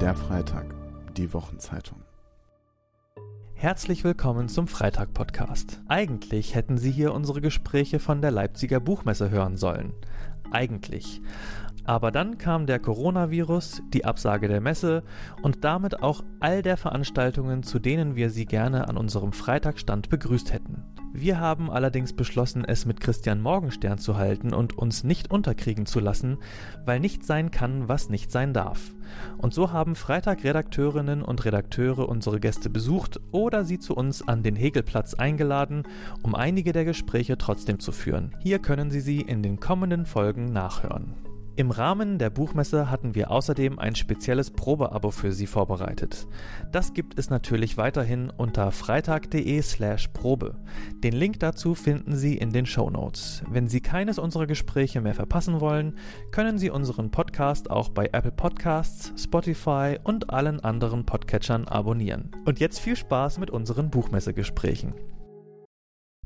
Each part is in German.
Der Freitag, die Wochenzeitung. Herzlich willkommen zum Freitag-Podcast. Eigentlich hätten Sie hier unsere Gespräche von der Leipziger Buchmesse hören sollen. Eigentlich. Aber dann kam der Coronavirus, die Absage der Messe und damit auch all der Veranstaltungen, zu denen wir Sie gerne an unserem Freitagstand begrüßt hätten. Wir haben allerdings beschlossen, es mit Christian Morgenstern zu halten und uns nicht unterkriegen zu lassen, weil nicht sein kann, was nicht sein darf. Und so haben Freitag-Redakteurinnen und Redakteure unsere Gäste besucht oder sie zu uns an den Hegelplatz eingeladen, um einige der Gespräche trotzdem zu führen. Hier können Sie sie in den kommenden Folgen nachhören. Im Rahmen der Buchmesse hatten wir außerdem ein spezielles Probeabo für Sie vorbereitet. Das gibt es natürlich weiterhin unter freitag.de/slash Probe. Den Link dazu finden Sie in den Show Notes. Wenn Sie keines unserer Gespräche mehr verpassen wollen, können Sie unseren Podcast auch bei Apple Podcasts, Spotify und allen anderen Podcatchern abonnieren. Und jetzt viel Spaß mit unseren Buchmessegesprächen.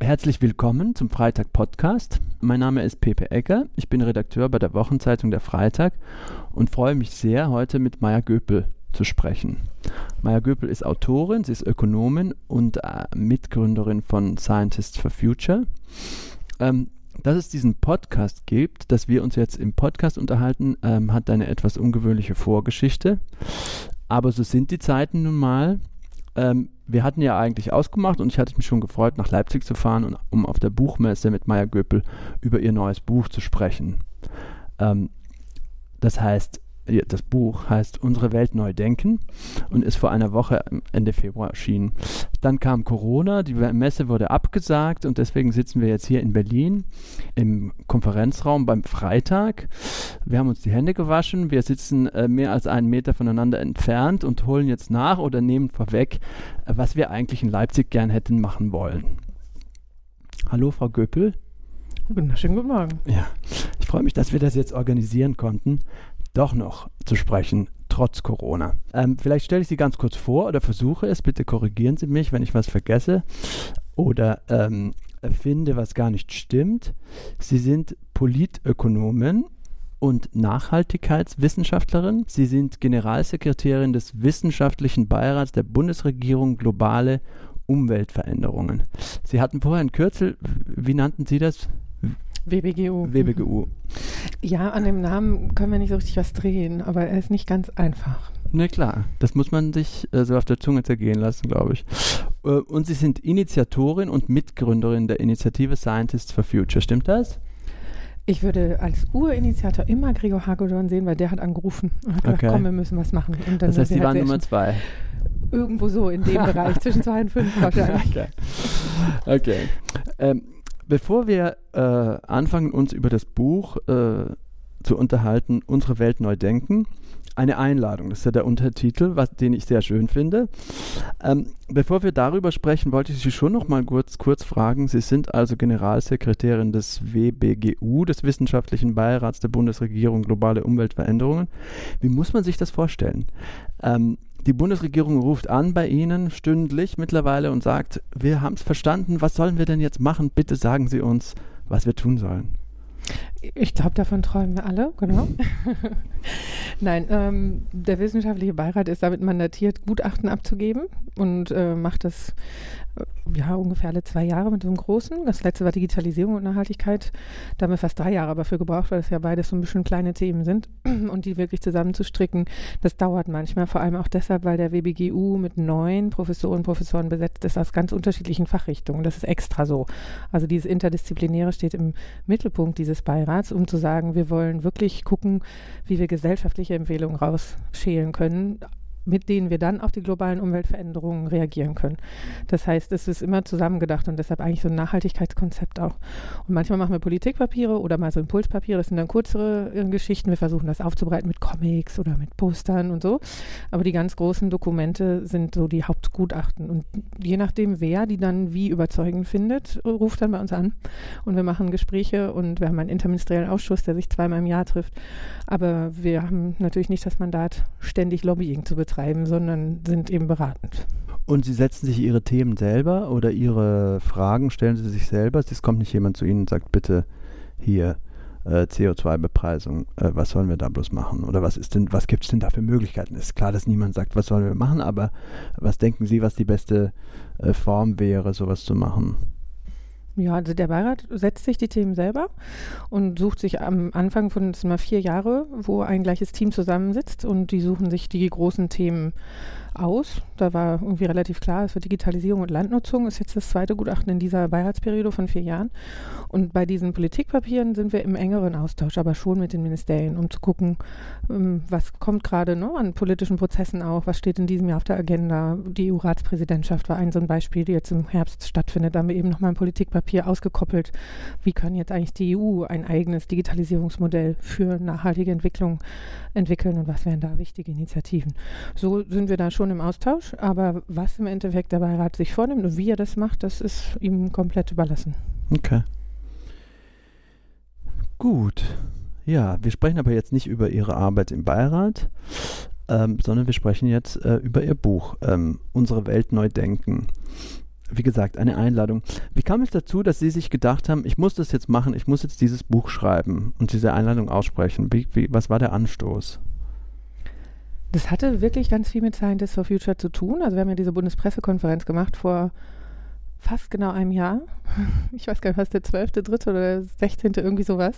Herzlich willkommen zum Freitag Podcast. Mein Name ist Pepe Egger. Ich bin Redakteur bei der Wochenzeitung Der Freitag und freue mich sehr, heute mit Maya Göpel zu sprechen. Maya Göpel ist Autorin, sie ist Ökonomin und äh, Mitgründerin von Scientists for Future. Ähm, dass es diesen Podcast gibt, dass wir uns jetzt im Podcast unterhalten, ähm, hat eine etwas ungewöhnliche Vorgeschichte. Aber so sind die Zeiten nun mal. Ähm, wir hatten ja eigentlich ausgemacht und ich hatte mich schon gefreut, nach Leipzig zu fahren, und, um auf der Buchmesse mit Maya Göpel über ihr neues Buch zu sprechen. Ähm, das heißt, das Buch heißt Unsere Welt neu denken und ist vor einer Woche Ende Februar erschienen. Dann kam Corona, die Messe wurde abgesagt und deswegen sitzen wir jetzt hier in Berlin im Konferenzraum beim Freitag. Wir haben uns die Hände gewaschen, wir sitzen äh, mehr als einen Meter voneinander entfernt und holen jetzt nach oder nehmen vorweg, äh, was wir eigentlich in Leipzig gern hätten machen wollen. Hallo, Frau Göpel. Schönen guten Morgen. Ja, ich freue mich, dass wir das jetzt organisieren konnten doch noch zu sprechen, trotz Corona. Ähm, vielleicht stelle ich Sie ganz kurz vor oder versuche es. Bitte korrigieren Sie mich, wenn ich was vergesse oder ähm, finde, was gar nicht stimmt. Sie sind Politökonomin und Nachhaltigkeitswissenschaftlerin. Sie sind Generalsekretärin des Wissenschaftlichen Beirats der Bundesregierung Globale Umweltveränderungen. Sie hatten vorher ein Kürzel, wie nannten Sie das? WBGU. WBGU. Ja, an dem Namen können wir nicht so richtig was drehen, aber er ist nicht ganz einfach. Na klar, das muss man sich äh, so auf der Zunge zergehen lassen, glaube ich. Äh, und Sie sind Initiatorin und Mitgründerin der Initiative Scientists for Future, stimmt das? Ich würde als Urinitiator immer Gregor Hagedorn sehen, weil der hat angerufen und hat gesagt, okay. komm, wir müssen was machen. das heißt, Sie waren Nummer zwei. Irgendwo so in dem Bereich, zwischen zwei und fünf wahrscheinlich. Okay. okay. Ähm, Bevor wir äh, anfangen, uns über das Buch äh, zu unterhalten, Unsere Welt neu denken, eine Einladung. Das ist ja der Untertitel, was, den ich sehr schön finde. Ähm, bevor wir darüber sprechen, wollte ich Sie schon noch mal kurz, kurz fragen. Sie sind also Generalsekretärin des WBGU, des Wissenschaftlichen Beirats der Bundesregierung Globale Umweltveränderungen. Wie muss man sich das vorstellen? Ähm, die Bundesregierung ruft an bei Ihnen stündlich mittlerweile und sagt, wir haben es verstanden, was sollen wir denn jetzt machen? Bitte sagen Sie uns, was wir tun sollen. Ich glaube, davon träumen wir alle, genau. Nein, ähm, der wissenschaftliche Beirat ist damit mandatiert, Gutachten abzugeben und äh, macht das äh, ja ungefähr alle zwei Jahre mit so einem großen. Das letzte war Digitalisierung und Nachhaltigkeit. Da haben wir fast drei Jahre dafür gebraucht, weil das ja beides so ein bisschen kleine Themen sind und die wirklich zusammenzustricken, das dauert manchmal, vor allem auch deshalb, weil der WBGU mit neun Professoren und Professoren besetzt ist aus ganz unterschiedlichen Fachrichtungen. Das ist extra so. Also dieses Interdisziplinäre steht im Mittelpunkt dieses Beirats, um zu sagen, wir wollen wirklich gucken, wie wir gesellschaftliche Empfehlungen rausschälen können, mit denen wir dann auf die globalen Umweltveränderungen reagieren können. Das heißt, es ist immer zusammengedacht und deshalb eigentlich so ein Nachhaltigkeitskonzept auch. Und manchmal machen wir Politikpapiere oder mal so Impulspapiere, das sind dann kürzere äh, Geschichten. Wir versuchen das aufzubereiten mit Comics oder mit Postern und so. Aber die ganz großen Dokumente sind so die Hauptgutachten. Und je nachdem, wer die dann wie überzeugend findet, ruft dann bei uns an. Und wir machen Gespräche und wir haben einen interministeriellen Ausschuss, der sich zweimal im Jahr trifft. Aber wir haben natürlich nicht das Mandat, ständig Lobbying zu betreiben betreiben, sondern sind eben beratend. Und Sie setzen sich Ihre Themen selber oder Ihre Fragen stellen Sie sich selber? Es kommt nicht jemand zu Ihnen und sagt, bitte hier, äh, CO2-Bepreisung, äh, was sollen wir da bloß machen? Oder was was gibt es denn da für Möglichkeiten? Ist klar, dass niemand sagt, was sollen wir machen, aber was denken Sie, was die beste äh, Form wäre, sowas zu machen? Ja, also der Beirat setzt sich die Themen selber und sucht sich am Anfang von es mal vier Jahre, wo ein gleiches Team zusammensitzt und die suchen sich die großen Themen aus. Da war irgendwie relativ klar, es wird Digitalisierung und Landnutzung ist jetzt das zweite Gutachten in dieser Beiratsperiode von vier Jahren. Und bei diesen Politikpapieren sind wir im engeren Austausch, aber schon mit den Ministerien, um zu gucken, ähm, was kommt gerade ne, an politischen Prozessen auch, was steht in diesem Jahr auf der Agenda. Die EU-Ratspräsidentschaft war ein so ein Beispiel, die jetzt im Herbst stattfindet. Da haben wir eben nochmal ein Politikpapier ausgekoppelt. Wie kann jetzt eigentlich die EU ein eigenes Digitalisierungsmodell für nachhaltige Entwicklung entwickeln und was wären da wichtige Initiativen? So sind wir da schon im Austausch, aber was im Endeffekt der Beirat sich vornimmt und wie er das macht, das ist ihm komplett überlassen. Okay. Gut. Ja, wir sprechen aber jetzt nicht über Ihre Arbeit im Beirat, ähm, sondern wir sprechen jetzt äh, über Ihr Buch, ähm, Unsere Welt neu denken. Wie gesagt, eine Einladung. Wie kam es dazu, dass Sie sich gedacht haben, ich muss das jetzt machen, ich muss jetzt dieses Buch schreiben und diese Einladung aussprechen? Wie, wie, was war der Anstoß? Das hatte wirklich ganz viel mit Scientists for Future zu tun. Also wir haben ja diese Bundespressekonferenz gemacht vor fast genau einem Jahr. Ich weiß gar nicht, was der 12., 3. oder 16. irgendwie sowas.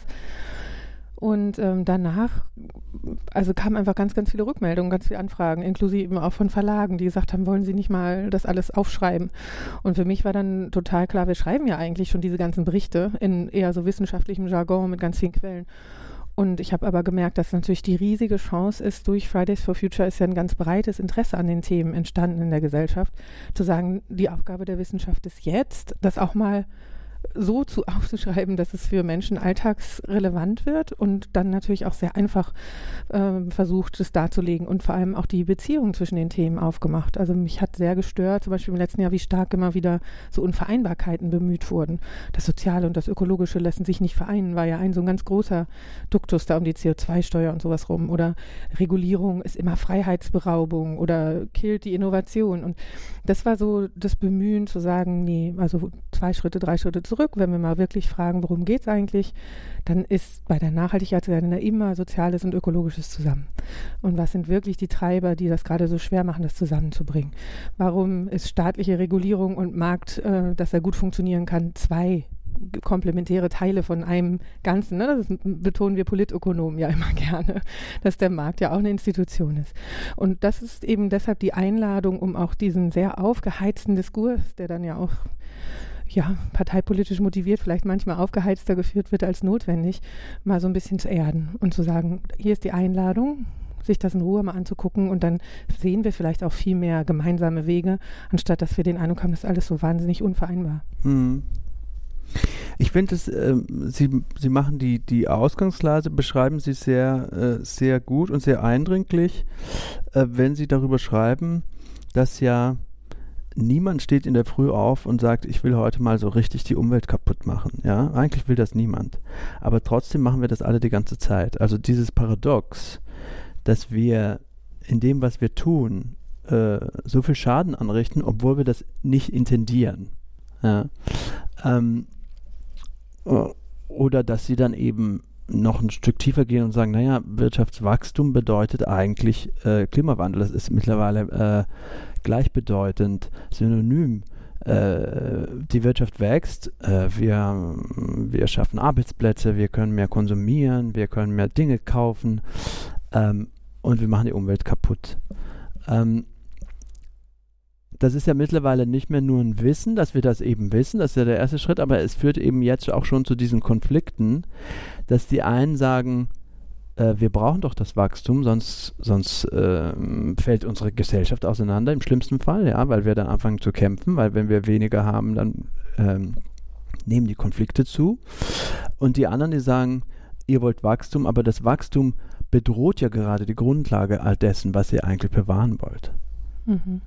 Und ähm, danach, also kamen einfach ganz, ganz viele Rückmeldungen, ganz viele Anfragen, inklusive auch von Verlagen, die gesagt haben, wollen Sie nicht mal das alles aufschreiben? Und für mich war dann total klar, wir schreiben ja eigentlich schon diese ganzen Berichte in eher so wissenschaftlichem Jargon mit ganz vielen Quellen. Und ich habe aber gemerkt, dass natürlich die riesige Chance ist, durch Fridays for Future ist ja ein ganz breites Interesse an den Themen entstanden in der Gesellschaft, zu sagen, die Aufgabe der Wissenschaft ist jetzt, das auch mal so zu aufzuschreiben, dass es für Menschen alltagsrelevant wird und dann natürlich auch sehr einfach äh, versucht, es darzulegen und vor allem auch die Beziehung zwischen den Themen aufgemacht. Also mich hat sehr gestört, zum Beispiel im letzten Jahr, wie stark immer wieder so Unvereinbarkeiten bemüht wurden. Das Soziale und das Ökologische lassen sich nicht vereinen, war ja ein so ein ganz großer Duktus da um die CO2-Steuer und sowas rum. Oder Regulierung ist immer Freiheitsberaubung oder killt die Innovation. Und das war so das Bemühen zu sagen, nee, also zwei Schritte, drei Schritte zurück, wenn wir mal wirklich fragen, worum geht es eigentlich, dann ist bei der Nachhaltigkeitsagenda immer Soziales und Ökologisches zusammen. Und was sind wirklich die Treiber, die das gerade so schwer machen, das zusammenzubringen? Warum ist staatliche Regulierung und Markt, äh, dass er gut funktionieren kann, zwei komplementäre Teile von einem Ganzen. Ne? Das betonen wir Politökonomen ja immer gerne, dass der Markt ja auch eine Institution ist. Und das ist eben deshalb die Einladung, um auch diesen sehr aufgeheizten Diskurs, der dann ja auch ja, parteipolitisch motiviert, vielleicht manchmal aufgeheizter geführt wird als notwendig, mal so ein bisschen zu erden und zu sagen, hier ist die Einladung, sich das in Ruhe mal anzugucken und dann sehen wir vielleicht auch viel mehr gemeinsame Wege, anstatt dass wir den Eindruck haben, das ist alles so wahnsinnig unvereinbar. Hm. Ich finde es, äh, Sie, Sie machen die, die Ausgangslage, beschreiben Sie sehr, äh, sehr gut und sehr eindringlich, äh, wenn Sie darüber schreiben, dass ja niemand steht in der Früh auf und sagt, ich will heute mal so richtig die Umwelt kaputt machen. Ja, eigentlich will das niemand. Aber trotzdem machen wir das alle die ganze Zeit. Also dieses Paradox, dass wir in dem, was wir tun, äh, so viel Schaden anrichten, obwohl wir das nicht intendieren. Ja. Ähm, oder dass sie dann eben noch ein Stück tiefer gehen und sagen, naja, Wirtschaftswachstum bedeutet eigentlich äh, Klimawandel. Das ist mittlerweile äh, gleichbedeutend, synonym. Äh, die Wirtschaft wächst, äh, wir, wir schaffen Arbeitsplätze, wir können mehr konsumieren, wir können mehr Dinge kaufen ähm, und wir machen die Umwelt kaputt. Ähm, das ist ja mittlerweile nicht mehr nur ein Wissen, dass wir das eben wissen, das ist ja der erste Schritt, aber es führt eben jetzt auch schon zu diesen Konflikten, dass die einen sagen, äh, wir brauchen doch das Wachstum, sonst, sonst äh, fällt unsere Gesellschaft auseinander, im schlimmsten Fall, ja, weil wir dann anfangen zu kämpfen, weil wenn wir weniger haben, dann ähm, nehmen die Konflikte zu. Und die anderen, die sagen, ihr wollt Wachstum, aber das Wachstum bedroht ja gerade die Grundlage all dessen, was ihr eigentlich bewahren wollt. Mhm.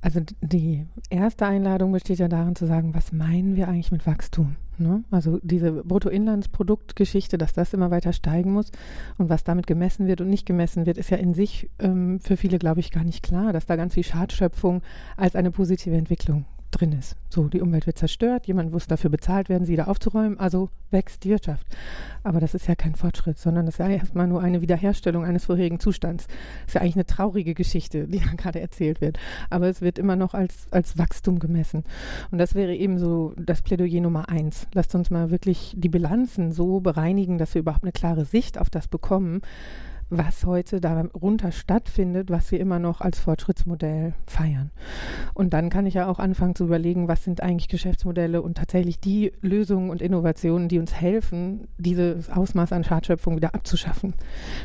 Also die erste Einladung besteht ja darin zu sagen, was meinen wir eigentlich mit Wachstum? Ne? Also diese Bruttoinlandsproduktgeschichte, dass das immer weiter steigen muss und was damit gemessen wird und nicht gemessen wird, ist ja in sich ähm, für viele, glaube ich, gar nicht klar, dass da ganz viel Schadschöpfung als eine positive Entwicklung drin ist. So, die Umwelt wird zerstört, jemand muss dafür bezahlt werden, sie wieder aufzuräumen, also wächst die Wirtschaft. Aber das ist ja kein Fortschritt, sondern das ist ja erstmal nur eine Wiederherstellung eines vorherigen Zustands. Das ist ja eigentlich eine traurige Geschichte, die da gerade erzählt wird. Aber es wird immer noch als, als Wachstum gemessen. Und das wäre eben so das Plädoyer Nummer eins. Lasst uns mal wirklich die Bilanzen so bereinigen, dass wir überhaupt eine klare Sicht auf das bekommen, was heute darunter stattfindet, was wir immer noch als Fortschrittsmodell feiern. Und dann kann ich ja auch anfangen zu überlegen, was sind eigentlich Geschäftsmodelle und tatsächlich die Lösungen und Innovationen, die uns helfen, dieses Ausmaß an Schadschöpfung wieder abzuschaffen.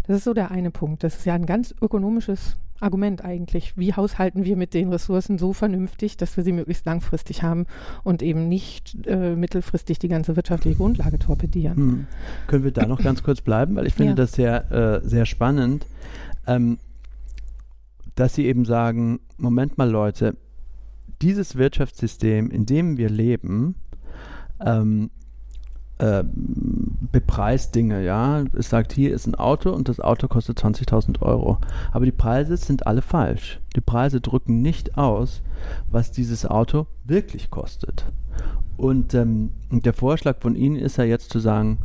Das ist so der eine Punkt. Das ist ja ein ganz ökonomisches Argument eigentlich. Wie haushalten wir mit den Ressourcen so vernünftig, dass wir sie möglichst langfristig haben und eben nicht äh, mittelfristig die ganze wirtschaftliche Grundlage torpedieren? Hm. Können wir da noch ganz kurz bleiben, weil ich finde ja. das sehr, äh, sehr spannend, ähm, dass Sie eben sagen, Moment mal Leute, dieses Wirtschaftssystem, in dem wir leben, ähm, äh, bepreist Dinge, ja. Es sagt, hier ist ein Auto und das Auto kostet 20.000 Euro. Aber die Preise sind alle falsch. Die Preise drücken nicht aus, was dieses Auto wirklich kostet. Und ähm, der Vorschlag von Ihnen ist ja jetzt zu sagen,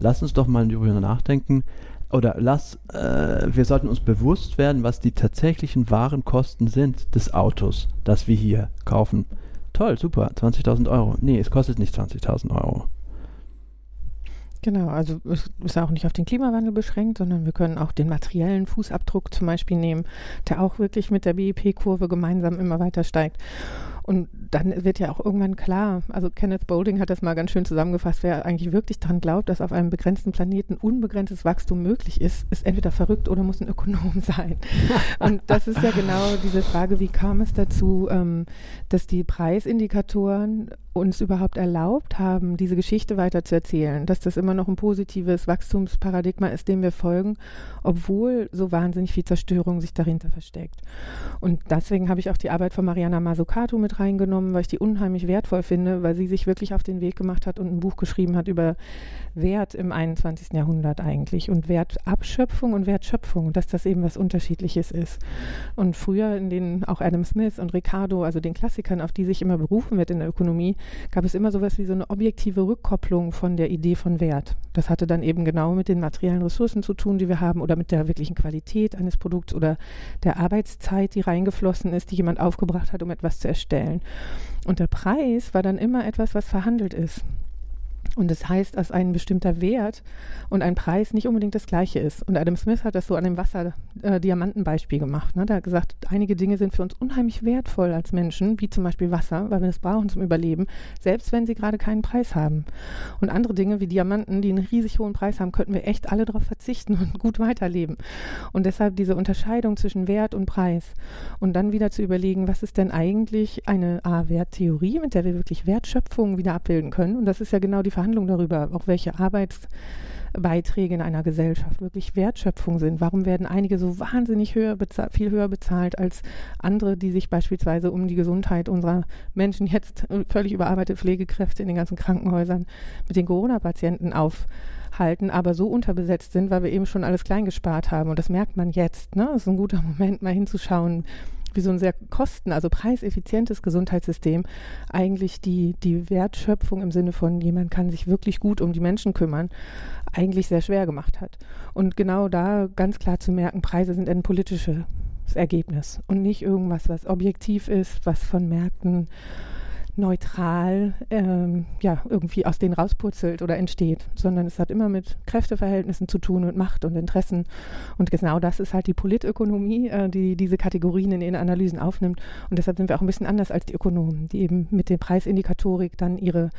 lass uns doch mal darüber nachdenken, oder lass, äh, wir sollten uns bewusst werden, was die tatsächlichen Warenkosten sind des Autos, das wir hier kaufen. Toll, super, 20.000 Euro. Nee, es kostet nicht 20.000 Euro. Genau, also es ist auch nicht auf den Klimawandel beschränkt, sondern wir können auch den materiellen Fußabdruck zum Beispiel nehmen, der auch wirklich mit der BIP-Kurve gemeinsam immer weiter steigt. Und dann wird ja auch irgendwann klar, also Kenneth Boulding hat das mal ganz schön zusammengefasst, wer eigentlich wirklich daran glaubt, dass auf einem begrenzten Planeten unbegrenztes Wachstum möglich ist, ist entweder verrückt oder muss ein Ökonom sein. Und das ist ja genau diese Frage, wie kam es dazu, ähm, dass die Preisindikatoren uns überhaupt erlaubt haben, diese Geschichte weiter zu erzählen, dass das immer noch ein positives Wachstumsparadigma ist, dem wir folgen, obwohl so wahnsinnig viel Zerstörung sich dahinter versteckt. Und deswegen habe ich auch die Arbeit von Mariana Mazzucato mit reingenommen, weil ich die unheimlich wertvoll finde, weil sie sich wirklich auf den Weg gemacht hat und ein Buch geschrieben hat über Wert im 21. Jahrhundert eigentlich und Wertabschöpfung und Wertschöpfung dass das eben was Unterschiedliches ist. Und früher in den auch Adam Smith und Ricardo, also den Klassikern, auf die sich immer berufen wird in der Ökonomie, gab es immer sowas wie so eine objektive Rückkopplung von der Idee von Wert. Das hatte dann eben genau mit den materiellen Ressourcen zu tun, die wir haben oder mit der wirklichen Qualität eines Produkts oder der Arbeitszeit, die reingeflossen ist, die jemand aufgebracht hat, um etwas zu erstellen. Und der Preis war dann immer etwas, was verhandelt ist. Und das heißt, dass ein bestimmter Wert und ein Preis nicht unbedingt das gleiche ist. Und Adam Smith hat das so an dem Wasser-Diamantenbeispiel äh, gemacht. Ne? Der hat gesagt, einige Dinge sind für uns unheimlich wertvoll als Menschen, wie zum Beispiel Wasser, weil wir es brauchen zum Überleben, selbst wenn sie gerade keinen Preis haben. Und andere Dinge wie Diamanten, die einen riesig hohen Preis haben, könnten wir echt alle darauf verzichten und gut weiterleben. Und deshalb diese Unterscheidung zwischen Wert und Preis. Und dann wieder zu überlegen, was ist denn eigentlich eine A-Werttheorie, mit der wir wirklich Wertschöpfung wieder abbilden können. Und das ist ja genau die Verhandlung darüber, auch welche Arbeitsbeiträge in einer Gesellschaft wirklich Wertschöpfung sind. Warum werden einige so wahnsinnig höher viel höher bezahlt als andere, die sich beispielsweise um die Gesundheit unserer Menschen jetzt äh, völlig überarbeitete Pflegekräfte in den ganzen Krankenhäusern mit den Corona-Patienten aufhalten, aber so unterbesetzt sind, weil wir eben schon alles klein gespart haben. Und das merkt man jetzt. Ne? Das ist ein guter Moment, mal hinzuschauen, wie so ein sehr kosten-, also preiseffizientes Gesundheitssystem eigentlich die, die Wertschöpfung im Sinne von jemand kann sich wirklich gut um die Menschen kümmern, eigentlich sehr schwer gemacht hat. Und genau da ganz klar zu merken, Preise sind ein politisches Ergebnis und nicht irgendwas, was objektiv ist, was von Märkten neutral ähm, ja, irgendwie aus denen rauspurzelt oder entsteht, sondern es hat immer mit Kräfteverhältnissen zu tun, mit Macht und Interessen. Und genau das ist halt die Politökonomie, äh, die diese Kategorien in ihren Analysen aufnimmt. Und deshalb sind wir auch ein bisschen anders als die Ökonomen, die eben mit der Preisindikatorik dann ihre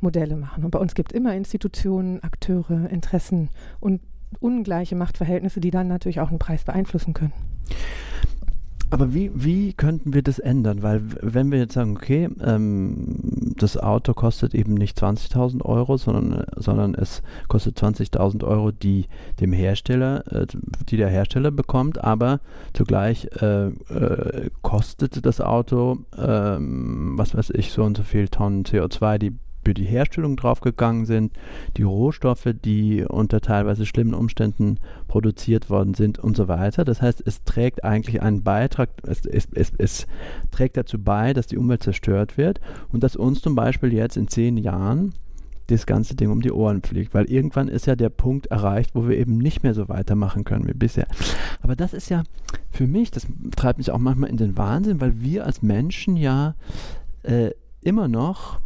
Modelle machen. Und bei uns gibt es immer Institutionen, Akteure, Interessen und ungleiche Machtverhältnisse, die dann natürlich auch einen Preis beeinflussen können. Aber wie, wie könnten wir das ändern? Weil wenn wir jetzt sagen, okay, ähm, das Auto kostet eben nicht 20.000 Euro, sondern, sondern es kostet 20.000 Euro, die dem Hersteller, äh, die der Hersteller bekommt, aber zugleich äh, äh, kostet das Auto, ähm, was weiß ich, so und so viel Tonnen CO2, die für die Herstellung draufgegangen sind, die Rohstoffe, die unter teilweise schlimmen Umständen produziert worden sind und so weiter. Das heißt, es trägt eigentlich einen Beitrag, es, es, es, es trägt dazu bei, dass die Umwelt zerstört wird und dass uns zum Beispiel jetzt in zehn Jahren das ganze Ding um die Ohren fliegt, weil irgendwann ist ja der Punkt erreicht, wo wir eben nicht mehr so weitermachen können wie bisher. Aber das ist ja für mich, das treibt mich auch manchmal in den Wahnsinn, weil wir als Menschen ja äh, immer noch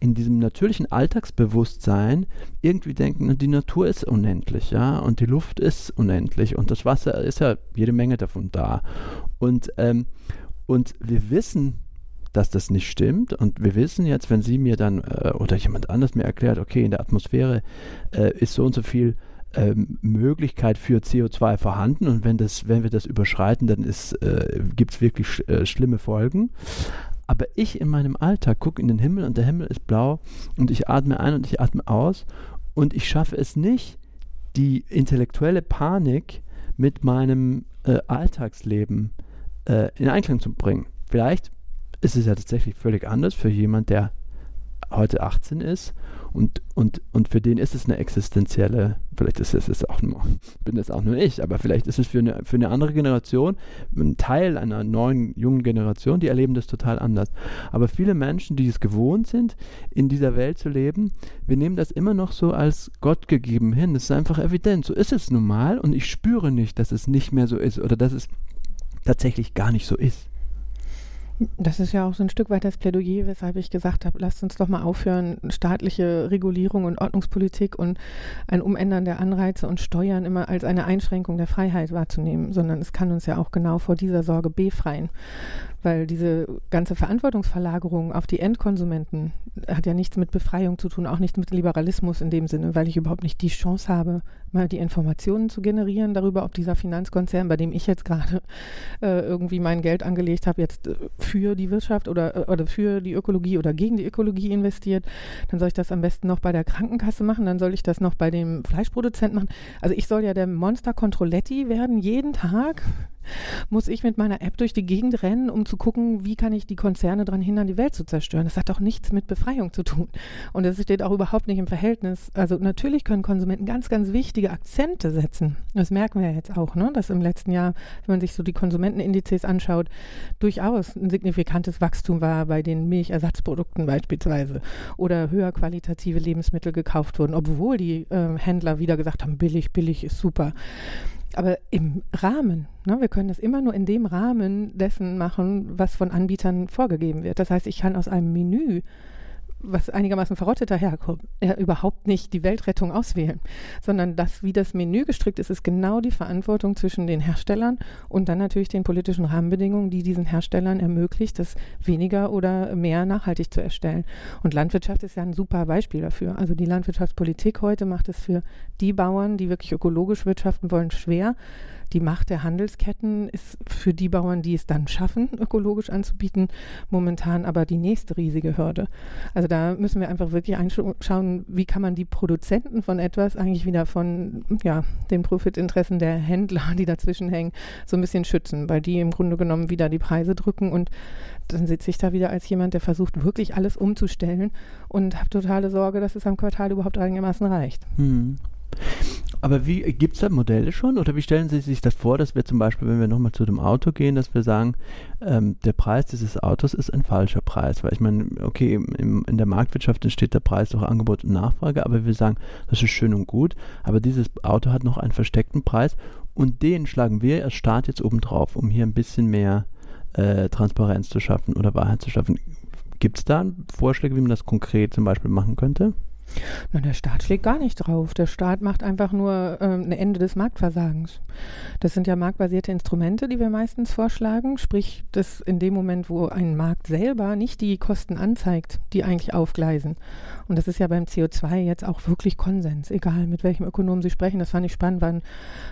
in diesem natürlichen Alltagsbewusstsein irgendwie denken, die Natur ist unendlich, ja, und die Luft ist unendlich und das Wasser ist ja jede Menge davon da. Und, ähm, und wir wissen, dass das nicht stimmt. Und wir wissen jetzt, wenn Sie mir dann äh, oder jemand anders mir erklärt, okay, in der Atmosphäre äh, ist so und so viel ähm, Möglichkeit für CO2 vorhanden und wenn, das, wenn wir das überschreiten, dann äh, gibt es wirklich sch äh, schlimme Folgen. Aber ich in meinem Alltag gucke in den Himmel und der Himmel ist blau und ich atme ein und ich atme aus und ich schaffe es nicht, die intellektuelle Panik mit meinem äh, Alltagsleben äh, in Einklang zu bringen. Vielleicht ist es ja tatsächlich völlig anders für jemand, der heute 18 ist und, und, und für den ist es eine existenzielle, vielleicht ist es, auch nur, bin das auch nur ich, aber vielleicht ist es für eine, für eine andere Generation, ein Teil einer neuen, jungen Generation, die erleben das total anders. Aber viele Menschen, die es gewohnt sind, in dieser Welt zu leben, wir nehmen das immer noch so als Gott gegeben hin. Das ist einfach evident. So ist es nun mal und ich spüre nicht, dass es nicht mehr so ist oder dass es tatsächlich gar nicht so ist. Das ist ja auch so ein Stück weit das Plädoyer, weshalb ich gesagt habe, lasst uns doch mal aufhören, staatliche Regulierung und Ordnungspolitik und ein Umändern der Anreize und Steuern immer als eine Einschränkung der Freiheit wahrzunehmen, sondern es kann uns ja auch genau vor dieser Sorge befreien weil diese ganze Verantwortungsverlagerung auf die Endkonsumenten hat ja nichts mit Befreiung zu tun, auch nicht mit Liberalismus in dem Sinne, weil ich überhaupt nicht die Chance habe, mal die Informationen zu generieren darüber, ob dieser Finanzkonzern, bei dem ich jetzt gerade äh, irgendwie mein Geld angelegt habe, jetzt äh, für die Wirtschaft oder, äh, oder für die Ökologie oder gegen die Ökologie investiert, dann soll ich das am besten noch bei der Krankenkasse machen, dann soll ich das noch bei dem Fleischproduzenten machen. Also ich soll ja der Monster Controletti werden jeden Tag muss ich mit meiner App durch die Gegend rennen, um zu gucken, wie kann ich die Konzerne daran hindern, die Welt zu zerstören. Das hat doch nichts mit Befreiung zu tun. Und es steht auch überhaupt nicht im Verhältnis. Also natürlich können Konsumenten ganz, ganz wichtige Akzente setzen. Das merken wir jetzt auch, ne? dass im letzten Jahr, wenn man sich so die Konsumentenindizes anschaut, durchaus ein signifikantes Wachstum war bei den Milchersatzprodukten beispielsweise oder höher qualitative Lebensmittel gekauft wurden, obwohl die äh, Händler wieder gesagt haben, billig, billig ist super aber im Rahmen. Ne? Wir können das immer nur in dem Rahmen dessen machen, was von Anbietern vorgegeben wird. Das heißt, ich kann aus einem Menü was einigermaßen verrottet daherkommt, ja, überhaupt nicht die Weltrettung auswählen, sondern das, wie das Menü gestrickt ist, ist genau die Verantwortung zwischen den Herstellern und dann natürlich den politischen Rahmenbedingungen, die diesen Herstellern ermöglicht, das weniger oder mehr nachhaltig zu erstellen. Und Landwirtschaft ist ja ein super Beispiel dafür. Also die Landwirtschaftspolitik heute macht es für die Bauern, die wirklich ökologisch wirtschaften wollen, schwer die Macht der Handelsketten ist für die Bauern, die es dann schaffen, ökologisch anzubieten, momentan aber die nächste riesige Hürde. Also da müssen wir einfach wirklich einschauen, wie kann man die Produzenten von etwas eigentlich wieder von ja, den Profitinteressen der Händler, die dazwischen hängen, so ein bisschen schützen, weil die im Grunde genommen wieder die Preise drücken und dann sitze ich da wieder als jemand, der versucht, wirklich alles umzustellen und habe totale Sorge, dass es am Quartal überhaupt einigermaßen reicht. Hm. Aber wie gibt es da Modelle schon oder wie stellen Sie sich das vor, dass wir zum Beispiel, wenn wir nochmal zu dem Auto gehen, dass wir sagen, ähm, der Preis dieses Autos ist ein falscher Preis? Weil ich meine, okay, im, in der Marktwirtschaft entsteht der Preis durch Angebot und Nachfrage, aber wir sagen, das ist schön und gut, aber dieses Auto hat noch einen versteckten Preis und den schlagen wir als Staat jetzt oben drauf, um hier ein bisschen mehr äh, Transparenz zu schaffen oder Wahrheit zu schaffen. Gibt es da Vorschläge, wie man das konkret zum Beispiel machen könnte? Na, der Staat schlägt gar nicht drauf. Der Staat macht einfach nur ähm, ein Ende des Marktversagens. Das sind ja marktbasierte Instrumente, die wir meistens vorschlagen. Sprich, dass in dem Moment, wo ein Markt selber nicht die Kosten anzeigt, die eigentlich aufgleisen. Und das ist ja beim CO2 jetzt auch wirklich Konsens, egal mit welchem Ökonomen Sie sprechen. Das fand ich spannend, war ein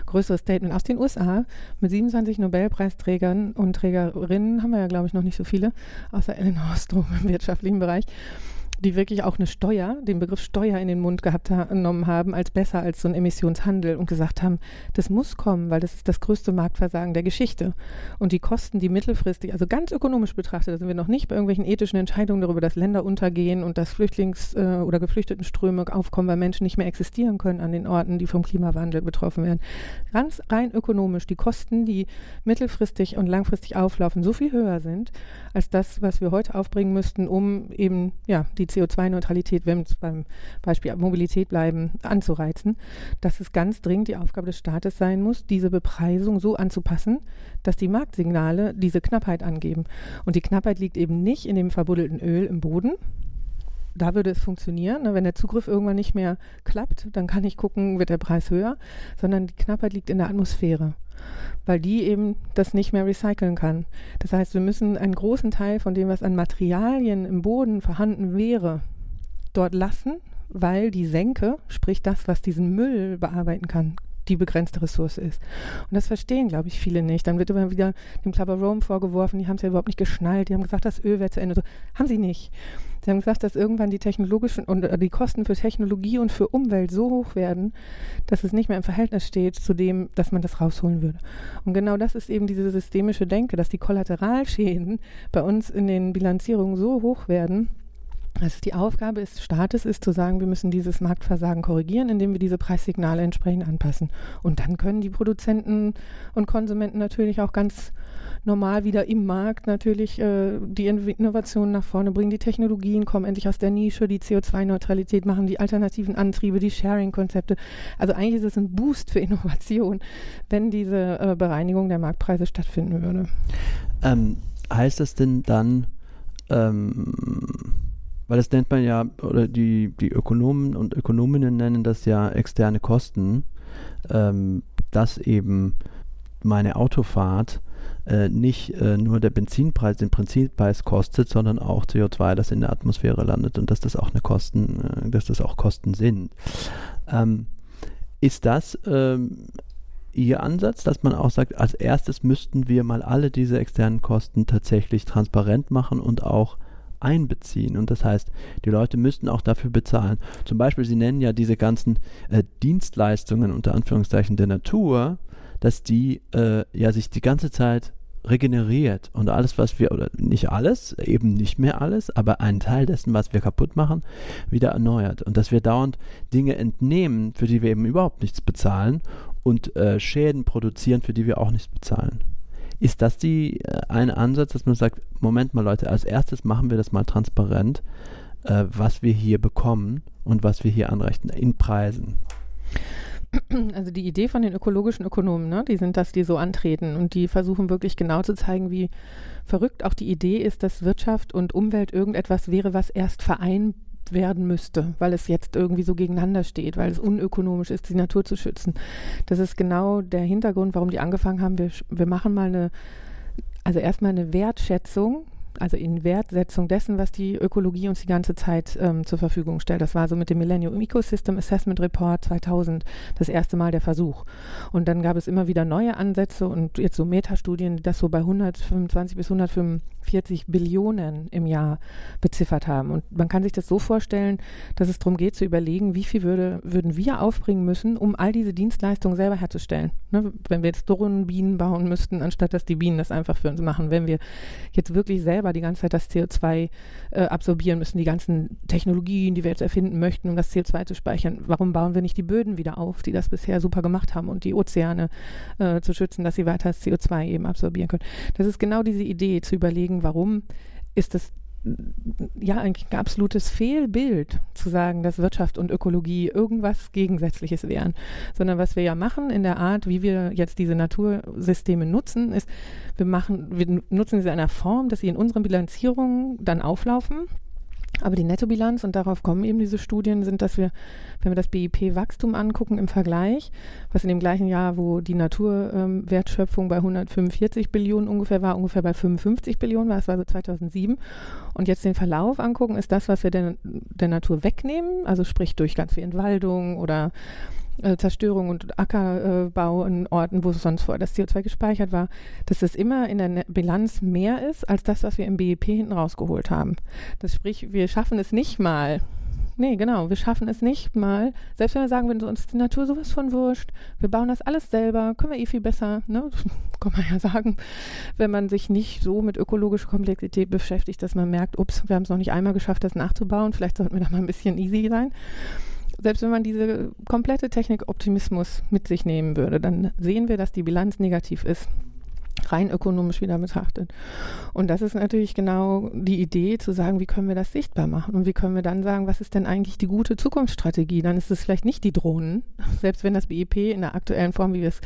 größeres Statement aus den USA mit 27 Nobelpreisträgern und Trägerinnen, haben wir ja, glaube ich, noch nicht so viele, außer Ellen Ostrom im wirtschaftlichen Bereich die wirklich auch eine Steuer, den Begriff Steuer in den Mund gehabt genommen haben, als besser als so ein Emissionshandel und gesagt haben, das muss kommen, weil das ist das größte Marktversagen der Geschichte. Und die Kosten, die mittelfristig, also ganz ökonomisch betrachtet, da sind wir noch nicht bei irgendwelchen ethischen Entscheidungen darüber, dass Länder untergehen und dass Flüchtlings- äh, oder Geflüchtetenströme aufkommen, weil Menschen nicht mehr existieren können an den Orten, die vom Klimawandel betroffen werden. Ganz rein ökonomisch, die Kosten, die mittelfristig und langfristig auflaufen, so viel höher sind, als das, was wir heute aufbringen müssten, um eben ja, die CO2-Neutralität, wenn wir beim Beispiel Mobilität bleiben, anzureizen, dass es ganz dringend die Aufgabe des Staates sein muss, diese Bepreisung so anzupassen, dass die Marktsignale diese Knappheit angeben. Und die Knappheit liegt eben nicht in dem verbuddelten Öl im Boden, da würde es funktionieren. Ne? Wenn der Zugriff irgendwann nicht mehr klappt, dann kann ich gucken, wird der Preis höher, sondern die Knappheit liegt in der Atmosphäre weil die eben das nicht mehr recyceln kann. Das heißt, wir müssen einen großen Teil von dem, was an Materialien im Boden vorhanden wäre, dort lassen, weil die Senke, sprich das, was diesen Müll bearbeiten kann, die begrenzte Ressource ist. Und das verstehen, glaube ich, viele nicht. Dann wird immer wieder dem Club of Rome vorgeworfen, die haben es ja überhaupt nicht geschnallt, die haben gesagt, das Öl wäre zu Ende. So, haben sie nicht. Sie haben gesagt, dass irgendwann die technologischen und äh, die Kosten für Technologie und für Umwelt so hoch werden, dass es nicht mehr im Verhältnis steht zu dem, dass man das rausholen würde. Und genau das ist eben diese systemische Denke, dass die Kollateralschäden bei uns in den Bilanzierungen so hoch werden, also die Aufgabe des Staates ist zu sagen, wir müssen dieses Marktversagen korrigieren, indem wir diese Preissignale entsprechend anpassen. Und dann können die Produzenten und Konsumenten natürlich auch ganz normal wieder im Markt natürlich äh, die Innovationen nach vorne bringen. Die Technologien kommen endlich aus der Nische, die CO2-Neutralität machen, die alternativen Antriebe, die Sharing-Konzepte. Also eigentlich ist es ein Boost für Innovation, wenn diese äh, Bereinigung der Marktpreise stattfinden würde. Ähm, heißt das denn dann, ähm weil das nennt man ja, oder die, die Ökonomen und Ökonominnen nennen das ja externe Kosten, ähm, dass eben meine Autofahrt äh, nicht äh, nur der Benzinpreis, den Benzinpreis kostet, sondern auch CO2, das in der Atmosphäre landet und dass das auch eine Kosten, äh, dass das auch Kosten sind. Ähm, ist das ähm, Ihr Ansatz, dass man auch sagt, als erstes müssten wir mal alle diese externen Kosten tatsächlich transparent machen und auch einbeziehen. Und das heißt, die Leute müssten auch dafür bezahlen. Zum Beispiel, Sie nennen ja diese ganzen äh, Dienstleistungen unter Anführungszeichen der Natur, dass die äh, ja sich die ganze Zeit regeneriert und alles, was wir, oder nicht alles, eben nicht mehr alles, aber einen Teil dessen, was wir kaputt machen, wieder erneuert. Und dass wir dauernd Dinge entnehmen, für die wir eben überhaupt nichts bezahlen und äh, Schäden produzieren, für die wir auch nichts bezahlen. Ist das die äh, ein Ansatz, dass man sagt, Moment mal Leute, als erstes machen wir das mal transparent, äh, was wir hier bekommen und was wir hier anrechnen in Preisen? Also die Idee von den ökologischen Ökonomen, ne, die sind das, die so antreten und die versuchen wirklich genau zu zeigen, wie verrückt auch die Idee ist, dass Wirtschaft und Umwelt irgendetwas wäre, was erst vereinbart werden müsste, weil es jetzt irgendwie so gegeneinander steht, weil es unökonomisch ist, die Natur zu schützen. Das ist genau der Hintergrund, warum die angefangen haben. Wir, wir machen mal eine, also erstmal eine Wertschätzung also in Wertsetzung dessen, was die Ökologie uns die ganze Zeit ähm, zur Verfügung stellt. Das war so mit dem Millennium Ecosystem Assessment Report 2000 das erste Mal der Versuch. Und dann gab es immer wieder neue Ansätze und jetzt so Metastudien, die das so bei 125 bis 145 Billionen im Jahr beziffert haben. Und man kann sich das so vorstellen, dass es darum geht zu überlegen, wie viel würde, würden wir aufbringen müssen, um all diese Dienstleistungen selber herzustellen. Ne? Wenn wir jetzt Drohnenbienen bauen müssten, anstatt dass die Bienen das einfach für uns machen. Wenn wir jetzt wirklich selber selber die ganze Zeit das CO2 äh, absorbieren müssen, die ganzen Technologien, die wir jetzt erfinden möchten, um das CO2 zu speichern. Warum bauen wir nicht die Böden wieder auf, die das bisher super gemacht haben und die Ozeane äh, zu schützen, dass sie weiter das CO2 eben absorbieren können? Das ist genau diese Idee, zu überlegen, warum ist das ja eigentlich ein absolutes Fehlbild zu sagen, dass Wirtschaft und Ökologie irgendwas Gegensätzliches wären, sondern was wir ja machen in der Art, wie wir jetzt diese Natursysteme nutzen, ist, wir machen, wir nutzen sie in einer Form, dass sie in unseren Bilanzierungen dann auflaufen aber die Nettobilanz, und darauf kommen eben diese Studien, sind, dass wir, wenn wir das BIP-Wachstum angucken im Vergleich, was in dem gleichen Jahr, wo die Naturwertschöpfung ähm, bei 145 Billionen ungefähr war, ungefähr bei 55 Billionen war, das war so 2007, und jetzt den Verlauf angucken, ist das, was wir der, der Natur wegnehmen, also sprich durch ganz viel Entwaldung oder äh, Zerstörung und Ackerbau in Orten, wo sonst vorher das CO2 gespeichert war, dass das immer in der ne-, Bilanz mehr ist als das, was wir im BIP hinten rausgeholt haben. Das sprich, wir schaffen es nicht mal, Nee, genau. Wir schaffen es nicht mal. Selbst wenn wir sagen, wenn uns die Natur sowas von wurscht, wir bauen das alles selber, können wir eh viel besser, ne? Kann man ja sagen, wenn man sich nicht so mit ökologischer Komplexität beschäftigt, dass man merkt, ups, wir haben es noch nicht einmal geschafft, das nachzubauen. Vielleicht sollten wir da mal ein bisschen easy sein. Selbst wenn man diese komplette Technikoptimismus mit sich nehmen würde, dann sehen wir, dass die Bilanz negativ ist rein ökonomisch wieder betrachtet. Und das ist natürlich genau die Idee, zu sagen, wie können wir das sichtbar machen und wie können wir dann sagen, was ist denn eigentlich die gute Zukunftsstrategie? Dann ist es vielleicht nicht die Drohnen, selbst wenn das BIP in der aktuellen Form, wie wir es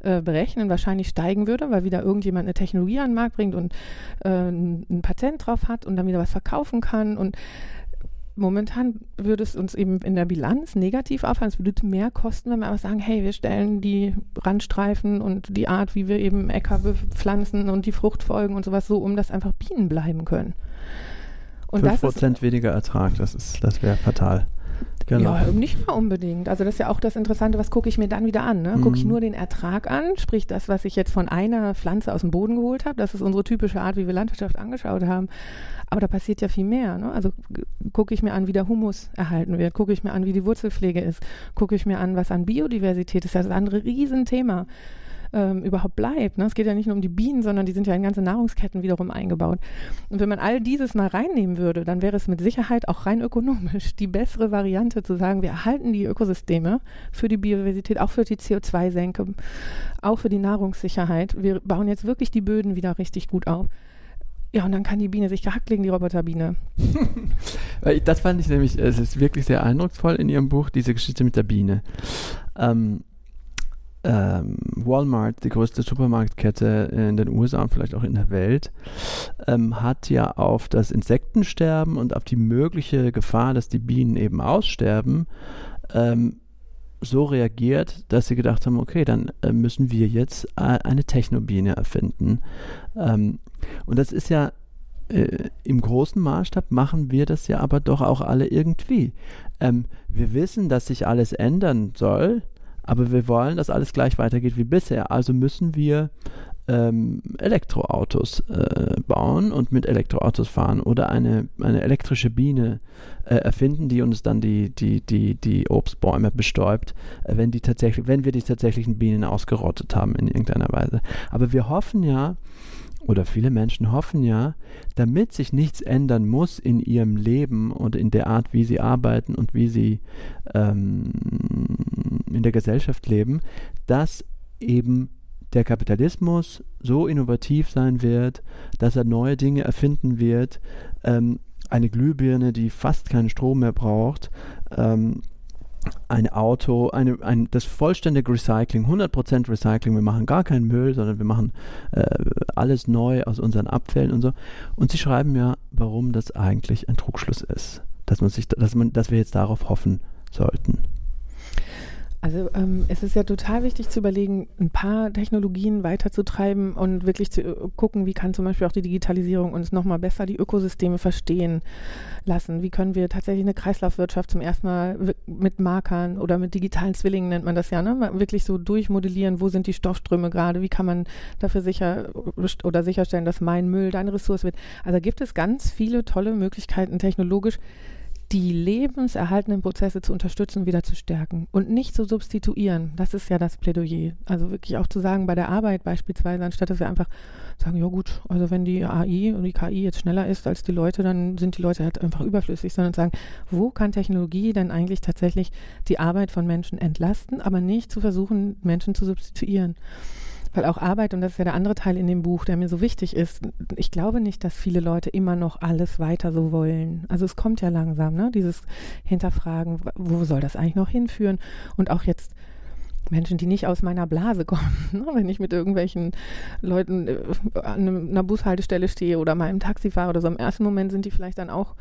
äh, berechnen, wahrscheinlich steigen würde, weil wieder irgendjemand eine Technologie an den Markt bringt und äh, ein Patent drauf hat und dann wieder was verkaufen kann und momentan würde es uns eben in der Bilanz negativ auffallen. Es würde mehr kosten, wenn wir aber sagen, hey, wir stellen die Randstreifen und die Art, wie wir eben Äcker bepflanzen und die Fruchtfolgen und sowas so um, dass einfach Bienen bleiben können. Und 5% weniger Ertrag, das, das wäre fatal. Genau. Ja, nicht mal unbedingt. Also das ist ja auch das Interessante, was gucke ich mir dann wieder an? Ne? Gucke ich mhm. nur den Ertrag an, sprich das, was ich jetzt von einer Pflanze aus dem Boden geholt habe. Das ist unsere typische Art, wie wir Landwirtschaft angeschaut haben. Aber da passiert ja viel mehr. Ne? Also gucke ich mir an, wie der Humus erhalten wird, gucke ich mir an, wie die Wurzelpflege ist, gucke ich mir an, was an Biodiversität ist. Das ist ein Riesenthema ähm, überhaupt bleibt. Ne? Es geht ja nicht nur um die Bienen, sondern die sind ja in ganze Nahrungsketten wiederum eingebaut. Und wenn man all dieses mal reinnehmen würde, dann wäre es mit Sicherheit auch rein ökonomisch die bessere Variante zu sagen, wir erhalten die Ökosysteme für die Biodiversität, auch für die CO2-Senke, auch für die Nahrungssicherheit. Wir bauen jetzt wirklich die Böden wieder richtig gut auf. Ja, und dann kann die Biene sich gehackt legen, die Roboterbiene. das fand ich nämlich, es ist wirklich sehr eindrucksvoll in Ihrem Buch, diese Geschichte mit der Biene. Ähm, ähm, Walmart, die größte Supermarktkette in den USA und vielleicht auch in der Welt, ähm, hat ja auf das Insektensterben und auf die mögliche Gefahr, dass die Bienen eben aussterben, ähm, so reagiert, dass sie gedacht haben, okay, dann äh, müssen wir jetzt äh, eine Technobiene erfinden. Ähm, und das ist ja äh, im großen Maßstab machen wir das ja aber doch auch alle irgendwie. Ähm, wir wissen, dass sich alles ändern soll, aber wir wollen, dass alles gleich weitergeht wie bisher. Also müssen wir ähm, Elektroautos äh, bauen und mit Elektroautos fahren oder eine, eine elektrische Biene äh, erfinden, die uns dann die, die, die, die Obstbäume bestäubt, äh, wenn, die tatsächlich, wenn wir die tatsächlichen Bienen ausgerottet haben in irgendeiner Weise. Aber wir hoffen ja, oder viele Menschen hoffen ja, damit sich nichts ändern muss in ihrem Leben und in der Art, wie sie arbeiten und wie sie ähm, in der Gesellschaft leben, dass eben der Kapitalismus so innovativ sein wird, dass er neue Dinge erfinden wird, ähm, eine Glühbirne, die fast keinen Strom mehr braucht, ähm, ein Auto, eine, ein, das vollständige Recycling, 100% Recycling, wir machen gar keinen Müll, sondern wir machen äh, alles neu aus unseren Abfällen und so. Und sie schreiben ja, warum das eigentlich ein Trugschluss ist, dass, man sich, dass, man, dass wir jetzt darauf hoffen sollten. Also ähm, es ist ja total wichtig zu überlegen, ein paar Technologien weiterzutreiben und wirklich zu äh, gucken, wie kann zum Beispiel auch die Digitalisierung uns nochmal besser die Ökosysteme verstehen lassen. Wie können wir tatsächlich eine Kreislaufwirtschaft zum ersten Mal mit Markern oder mit digitalen Zwillingen nennt man das ja, ne? wirklich so durchmodellieren, wo sind die Stoffströme gerade, wie kann man dafür sicher oder sicherstellen, dass mein Müll deine Ressource wird. Also gibt es ganz viele tolle Möglichkeiten technologisch, die lebenserhaltenden Prozesse zu unterstützen wieder zu stärken und nicht zu substituieren. Das ist ja das Plädoyer. Also wirklich auch zu sagen, bei der Arbeit beispielsweise, anstatt dass wir einfach sagen, ja gut, also wenn die AI und die KI jetzt schneller ist als die Leute, dann sind die Leute halt einfach überflüssig, sondern sagen, wo kann Technologie denn eigentlich tatsächlich die Arbeit von Menschen entlasten, aber nicht zu versuchen, Menschen zu substituieren. Weil auch Arbeit, und das ist ja der andere Teil in dem Buch, der mir so wichtig ist, ich glaube nicht, dass viele Leute immer noch alles weiter so wollen. Also es kommt ja langsam, ne? Dieses Hinterfragen, wo soll das eigentlich noch hinführen? Und auch jetzt Menschen, die nicht aus meiner Blase kommen. Ne? Wenn ich mit irgendwelchen Leuten äh, an einer Bushaltestelle stehe oder mal im Taxi fahre oder so, im ersten Moment sind die vielleicht dann auch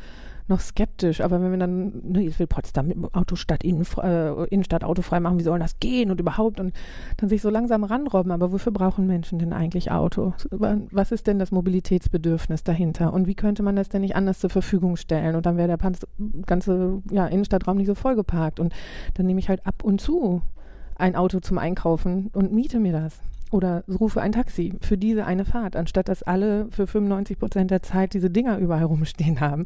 noch skeptisch. Aber wenn wir dann, ne, jetzt will Potsdam mit dem Auto Stadt Innen, äh, Innenstadt autofrei machen, wie soll das gehen und überhaupt? Und dann sich so langsam ranrobben. Aber wofür brauchen Menschen denn eigentlich Auto? Was ist denn das Mobilitätsbedürfnis dahinter? Und wie könnte man das denn nicht anders zur Verfügung stellen? Und dann wäre der ganze ja, Innenstadtraum nicht so vollgeparkt. Und dann nehme ich halt ab und zu ein Auto zum Einkaufen und miete mir das oder rufe ein Taxi für diese eine Fahrt, anstatt dass alle für 95 Prozent der Zeit diese Dinger überall rumstehen haben,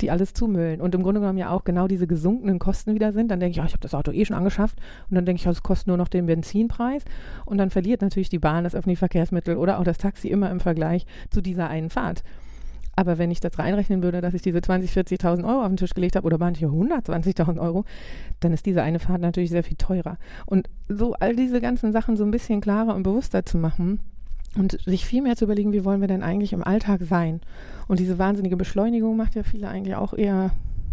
die alles zumüllen. Und im Grunde genommen ja auch genau diese gesunkenen Kosten wieder sind. Dann denke ich, oh, ich habe das Auto eh schon angeschafft. Und dann denke ich, oh, es kostet nur noch den Benzinpreis. Und dann verliert natürlich die Bahn, das öffentliche Verkehrsmittel oder auch das Taxi immer im Vergleich zu dieser einen Fahrt. Aber wenn ich das reinrechnen würde, dass ich diese 20.000, 40.000 Euro auf den Tisch gelegt habe oder manche 120.000 Euro, dann ist diese eine Fahrt natürlich sehr viel teurer. Und so all diese ganzen Sachen so ein bisschen klarer und bewusster zu machen, und sich viel mehr zu überlegen, wie wollen wir denn eigentlich im Alltag sein. Und diese wahnsinnige Beschleunigung macht ja viele eigentlich auch eher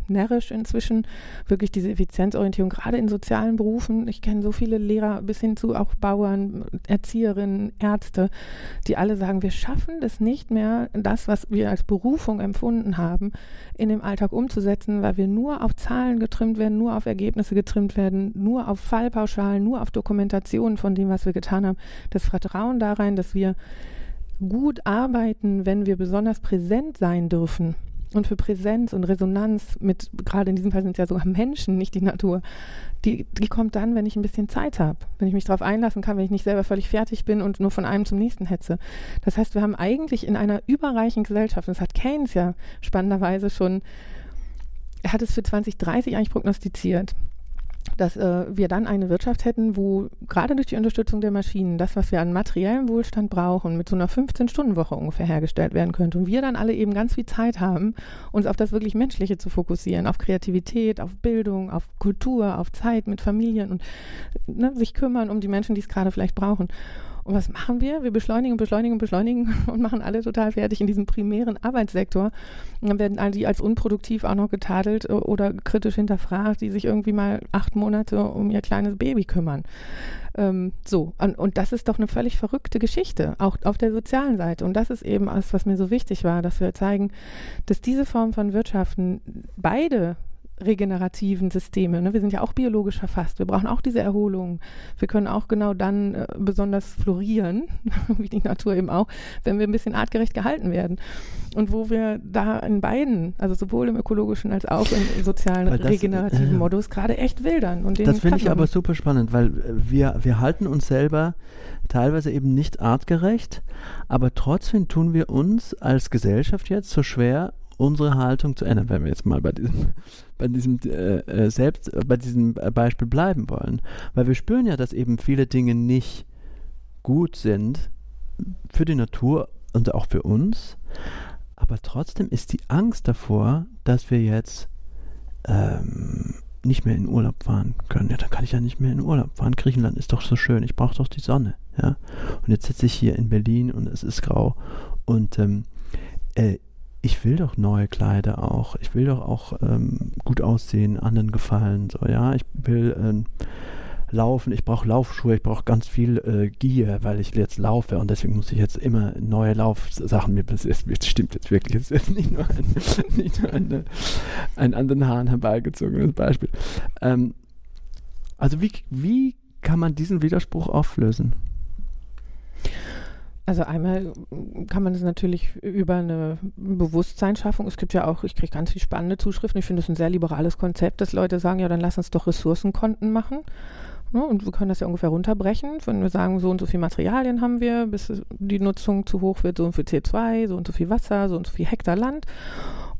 närrisch inzwischen, wirklich diese Effizienzorientierung, gerade in sozialen Berufen. Ich kenne so viele Lehrer bis hin zu auch Bauern, Erzieherinnen, Ärzte, die alle sagen, wir schaffen es nicht mehr, das, was wir als Berufung empfunden haben, in dem Alltag umzusetzen, weil wir nur auf Zahlen getrimmt werden, nur auf Ergebnisse getrimmt werden, nur auf Fallpauschalen, nur auf Dokumentationen von dem, was wir getan haben. Das Vertrauen darein, dass wir gut arbeiten, wenn wir besonders präsent sein dürfen und für Präsenz und Resonanz mit, gerade in diesem Fall sind es ja sogar Menschen, nicht die Natur, die, die kommt dann, wenn ich ein bisschen Zeit habe, wenn ich mich darauf einlassen kann, wenn ich nicht selber völlig fertig bin und nur von einem zum nächsten hetze. Das heißt, wir haben eigentlich in einer überreichen Gesellschaft, das hat Keynes ja spannenderweise schon, er hat es für 2030 eigentlich prognostiziert, dass äh, wir dann eine Wirtschaft hätten, wo gerade durch die Unterstützung der Maschinen das, was wir an materiellem Wohlstand brauchen, mit so einer 15-Stunden-Woche ungefähr hergestellt werden könnte. Und wir dann alle eben ganz viel Zeit haben, uns auf das wirklich Menschliche zu fokussieren, auf Kreativität, auf Bildung, auf Kultur, auf Zeit mit Familien und ne, sich kümmern um die Menschen, die es gerade vielleicht brauchen. Und was machen wir? Wir beschleunigen, beschleunigen, beschleunigen und machen alle total fertig in diesem primären Arbeitssektor. Und dann werden all die als unproduktiv auch noch getadelt äh, oder kritisch hinterfragt, die sich irgendwie mal acht Monate um ihr kleines Baby kümmern. Ähm, so, und, und das ist doch eine völlig verrückte Geschichte, auch auf der sozialen Seite. Und das ist eben das, was mir so wichtig war, dass wir zeigen, dass diese Form von Wirtschaften beide regenerativen Systeme. Ne? Wir sind ja auch biologisch verfasst. Wir brauchen auch diese Erholung. Wir können auch genau dann äh, besonders florieren, wie die Natur eben auch, wenn wir ein bisschen artgerecht gehalten werden. Und wo wir da in beiden, also sowohl im ökologischen als auch im sozialen das, regenerativen äh, Modus, gerade echt wildern. Und das finde ich aber super spannend, weil wir, wir halten uns selber teilweise eben nicht artgerecht, aber trotzdem tun wir uns als Gesellschaft jetzt so schwer, unsere Haltung zu ändern, wenn wir jetzt mal bei diesem, bei diesem äh, äh selbst äh, bei diesem Beispiel bleiben wollen, weil wir spüren ja, dass eben viele Dinge nicht gut sind für die Natur und auch für uns, aber trotzdem ist die Angst davor, dass wir jetzt ähm, nicht mehr in Urlaub fahren können. Ja, dann kann ich ja nicht mehr in Urlaub fahren. Griechenland ist doch so schön. Ich brauche doch die Sonne. Ja, und jetzt sitze ich hier in Berlin und es ist grau und ähm, äh, ich will doch neue Kleider auch. Ich will doch auch ähm, gut aussehen, anderen gefallen. So, ja, ich will ähm, laufen, ich brauche Laufschuhe, ich brauche ganz viel äh, Gier, weil ich jetzt laufe und deswegen muss ich jetzt immer neue Laufsachen mir ist, das stimmt jetzt wirklich, es ist nicht nur ein, nicht nur eine, ein an den Haaren herbeigezogenes Beispiel. Ähm, also wie, wie kann man diesen Widerspruch auflösen? Also einmal kann man das natürlich über eine Bewusstseinsschaffung, es gibt ja auch, ich kriege ganz viele spannende Zuschriften, ich finde das ein sehr liberales Konzept, dass Leute sagen, ja, dann lass uns doch Ressourcenkonten machen. Ne, und wir können das ja ungefähr runterbrechen, wenn wir sagen, so und so viel Materialien haben wir, bis die Nutzung zu hoch wird, so und so viel CO2, so und so viel Wasser, so und so viel Hektar Land.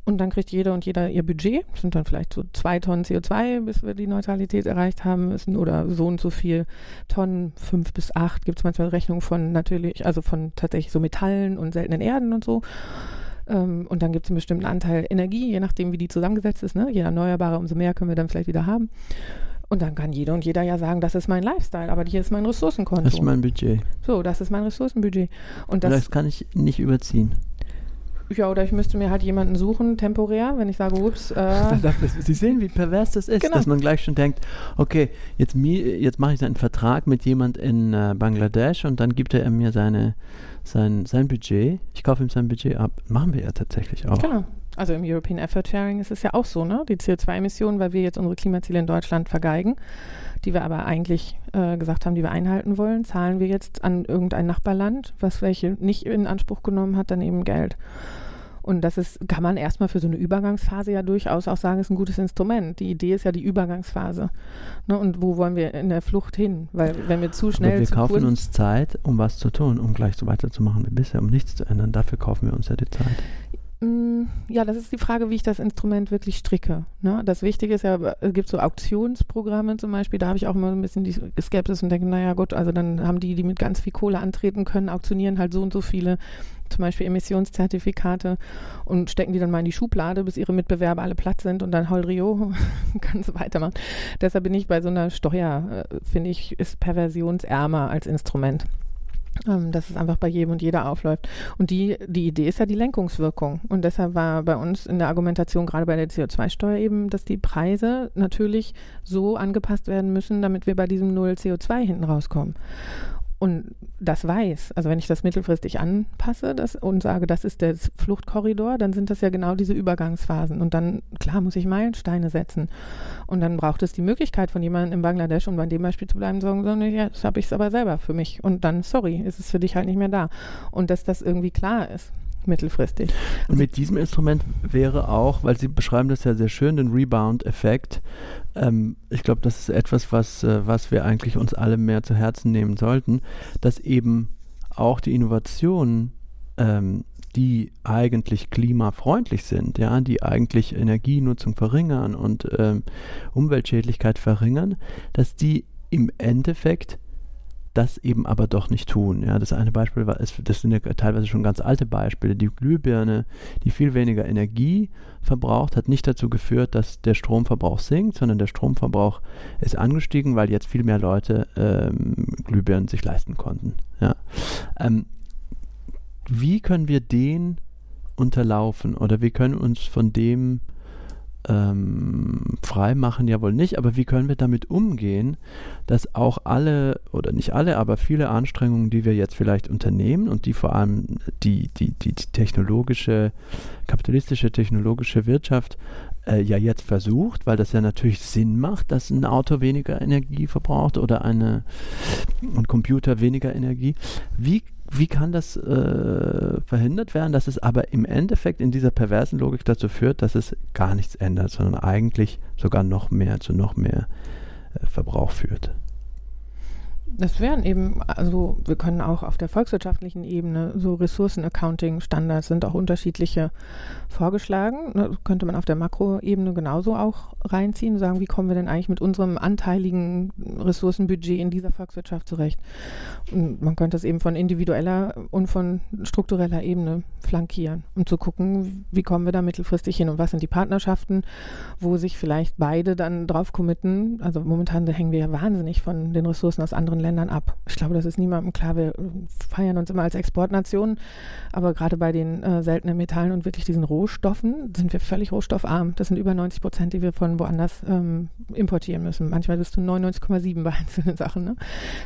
Und dann kriegt jeder und jeder ihr Budget. Das sind dann vielleicht so zwei Tonnen CO2, bis wir die Neutralität erreicht haben müssen. Oder so und so viel Tonnen, fünf bis acht, gibt es manchmal Rechnungen von natürlich, also von tatsächlich so Metallen und seltenen Erden und so. Ähm, und dann gibt es einen bestimmten Anteil Energie, je nachdem, wie die zusammengesetzt ist. Ne? Je erneuerbarer, umso mehr können wir dann vielleicht wieder haben. Und dann kann jeder und jeder ja sagen, das ist mein Lifestyle, aber hier ist mein Ressourcenkonto. Das ist mein Budget. So, das ist mein Ressourcenbudget. Und das, das kann ich nicht überziehen. Ja, oder ich müsste mir halt jemanden suchen, temporär, wenn ich sage, ups. Äh Sie sehen, wie pervers das ist, genau. dass man gleich schon denkt, okay, jetzt, jetzt mache ich einen Vertrag mit jemand in äh, Bangladesch und dann gibt er mir seine, sein, sein Budget. Ich kaufe ihm sein Budget ab. Machen wir ja tatsächlich auch. Genau. Also im European Effort Sharing ist es ja auch so, ne? Die CO2-Emissionen, weil wir jetzt unsere Klimaziele in Deutschland vergeigen, die wir aber eigentlich äh, gesagt haben, die wir einhalten wollen, zahlen wir jetzt an irgendein Nachbarland, was welche nicht in Anspruch genommen hat, dann eben Geld. Und das ist, kann man erstmal für so eine Übergangsphase ja durchaus auch sagen, ist ein gutes Instrument. Die Idee ist ja die Übergangsphase. Ne? Und wo wollen wir in der Flucht hin? Weil wenn wir zu schnell. Aber wir kaufen uns Zeit, um was zu tun, um gleich so weiterzumachen wie bisher, um nichts zu ändern. Dafür kaufen wir uns ja die Zeit. Mm, Ja, das ist die Frage, wie ich das Instrument wirklich stricke. Ne? Das Wichtige ist ja, es gibt so Auktionsprogramme zum Beispiel, da habe ich auch immer ein bisschen die Skepsis und denke, naja gut, also dann haben die, die mit ganz viel Kohle antreten können, auktionieren halt so und so viele zum Beispiel Emissionszertifikate und stecken die dann mal in die Schublade, bis ihre Mitbewerber alle platt sind und dann Holrio kann so weitermachen. Deshalb bin ich bei so einer Steuer, äh, finde ich, ist perversionsärmer als Instrument. Ähm, dass es einfach bei jedem und jeder aufläuft. Und die, die Idee ist ja die Lenkungswirkung. Und deshalb war bei uns in der Argumentation, gerade bei der CO2-Steuer eben, dass die Preise natürlich so angepasst werden müssen, damit wir bei diesem Null CO2 hinten rauskommen. Und das weiß, also wenn ich das mittelfristig anpasse das, und sage, das ist der Fluchtkorridor, dann sind das ja genau diese Übergangsphasen. Und dann, klar, muss ich Meilensteine setzen. Und dann braucht es die Möglichkeit von jemandem in Bangladesch, um bei dem Beispiel zu bleiben, sagen, so, nee, ja, habe ich aber selber für mich. Und dann, sorry, ist es für dich halt nicht mehr da. Und dass das irgendwie klar ist, mittelfristig. Und mit diesem Instrument wäre auch, weil Sie beschreiben das ja sehr schön, den Rebound-Effekt. Ähm, ich glaube, das ist etwas, was, äh, was wir eigentlich uns alle mehr zu Herzen nehmen sollten, dass eben auch die Innovationen, ähm, die eigentlich klimafreundlich sind, ja, die eigentlich Energienutzung verringern und ähm, Umweltschädlichkeit verringern, dass die im Endeffekt das eben aber doch nicht tun. Ja, das eine Beispiel war, das sind ja teilweise schon ganz alte Beispiele. Die Glühbirne, die viel weniger Energie verbraucht, hat nicht dazu geführt, dass der Stromverbrauch sinkt, sondern der Stromverbrauch ist angestiegen, weil jetzt viel mehr Leute ähm, Glühbirnen sich leisten konnten. Ja. Ähm, wie können wir den unterlaufen oder wie können wir uns von dem ähm, frei machen ja wohl nicht, aber wie können wir damit umgehen, dass auch alle oder nicht alle, aber viele Anstrengungen, die wir jetzt vielleicht unternehmen und die vor allem die, die, die, die technologische, kapitalistische technologische Wirtschaft äh, ja jetzt versucht, weil das ja natürlich Sinn macht, dass ein Auto weniger Energie verbraucht oder eine, ein Computer weniger Energie. Wie wie kann das äh, verhindert werden, dass es aber im Endeffekt in dieser perversen Logik dazu führt, dass es gar nichts ändert, sondern eigentlich sogar noch mehr zu noch mehr äh, Verbrauch führt? Das wären eben, also wir können auch auf der volkswirtschaftlichen Ebene, so Ressourcen-Accounting-Standards sind auch unterschiedliche vorgeschlagen. Da könnte man auf der Makroebene genauso auch reinziehen und sagen, wie kommen wir denn eigentlich mit unserem anteiligen Ressourcenbudget in dieser Volkswirtschaft zurecht? Und man könnte es eben von individueller und von struktureller Ebene flankieren, um zu gucken, wie kommen wir da mittelfristig hin und was sind die Partnerschaften, wo sich vielleicht beide dann drauf committen. Also momentan hängen wir ja wahnsinnig von den Ressourcen aus anderen Ländern ab. Ich glaube, das ist niemandem klar. Wir feiern uns immer als Exportnation, aber gerade bei den äh, seltenen Metallen und wirklich diesen Rohstoffen sind wir völlig rohstoffarm. Das sind über 90 Prozent, die wir von woanders ähm, importieren müssen. Manchmal bis zu 99,7 bei einzelnen Sachen. Ne?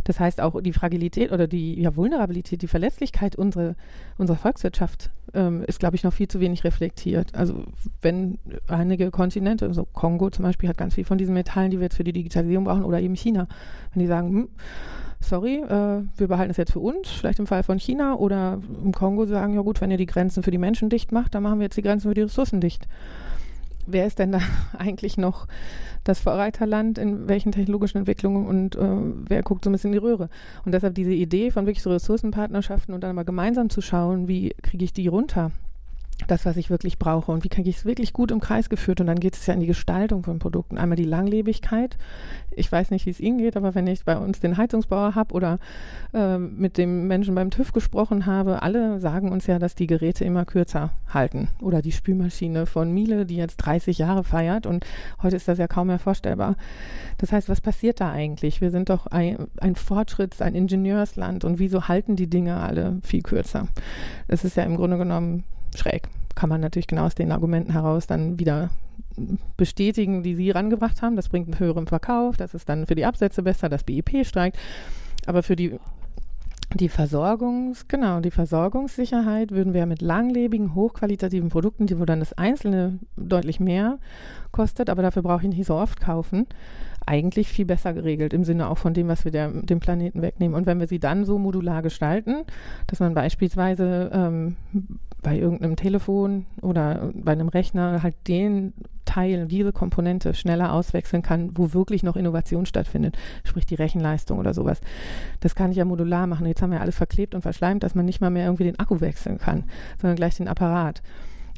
Das heißt auch die Fragilität oder die ja, Vulnerabilität, die Verletzlichkeit unserer, unserer Volkswirtschaft ähm, ist, glaube ich, noch viel zu wenig reflektiert. Also wenn einige Kontinente, also Kongo zum Beispiel, hat ganz viel von diesen Metallen, die wir jetzt für die Digitalisierung brauchen, oder eben China, wenn die sagen, hm, sorry, äh, wir behalten es jetzt für uns, vielleicht im Fall von China, oder im Kongo sagen, ja gut, wenn ihr die Grenzen für die Menschen dicht macht, dann machen wir jetzt die Grenzen für die Ressourcen dicht. Wer ist denn da eigentlich noch das Vorreiterland in welchen technologischen Entwicklungen und äh, wer guckt so ein bisschen in die Röhre? Und deshalb diese Idee von wirklich so Ressourcenpartnerschaften und dann mal gemeinsam zu schauen, wie kriege ich die runter? Das, was ich wirklich brauche und wie kriege ich es wirklich gut im Kreis geführt. Und dann geht es ja in die Gestaltung von Produkten. Einmal die Langlebigkeit. Ich weiß nicht, wie es Ihnen geht, aber wenn ich bei uns den Heizungsbauer habe oder äh, mit dem Menschen beim TÜV gesprochen habe, alle sagen uns ja, dass die Geräte immer kürzer halten. Oder die Spülmaschine von Miele, die jetzt 30 Jahre feiert und heute ist das ja kaum mehr vorstellbar. Das heißt, was passiert da eigentlich? Wir sind doch ein, ein Fortschritts-, ein Ingenieursland und wieso halten die Dinge alle viel kürzer? Das ist ja im Grunde genommen schräg. Kann man natürlich genau aus den Argumenten heraus dann wieder bestätigen, die Sie rangebracht haben. Das bringt einen höheren Verkauf, das ist dann für die Absätze besser, das BIP steigt. Aber für die die Versorgungs, genau, die Versorgungssicherheit würden wir mit langlebigen, hochqualitativen Produkten, die wo dann das Einzelne deutlich mehr kostet, aber dafür brauche ich nicht so oft kaufen, eigentlich viel besser geregelt im Sinne auch von dem, was wir der, dem Planeten wegnehmen. Und wenn wir sie dann so modular gestalten, dass man beispielsweise ähm, bei irgendeinem Telefon oder bei einem Rechner halt den Teil, diese Komponente schneller auswechseln kann, wo wirklich noch Innovation stattfindet, sprich die Rechenleistung oder sowas. Das kann ich ja modular machen. Jetzt haben wir alles verklebt und verschleimt, dass man nicht mal mehr irgendwie den Akku wechseln kann, sondern gleich den Apparat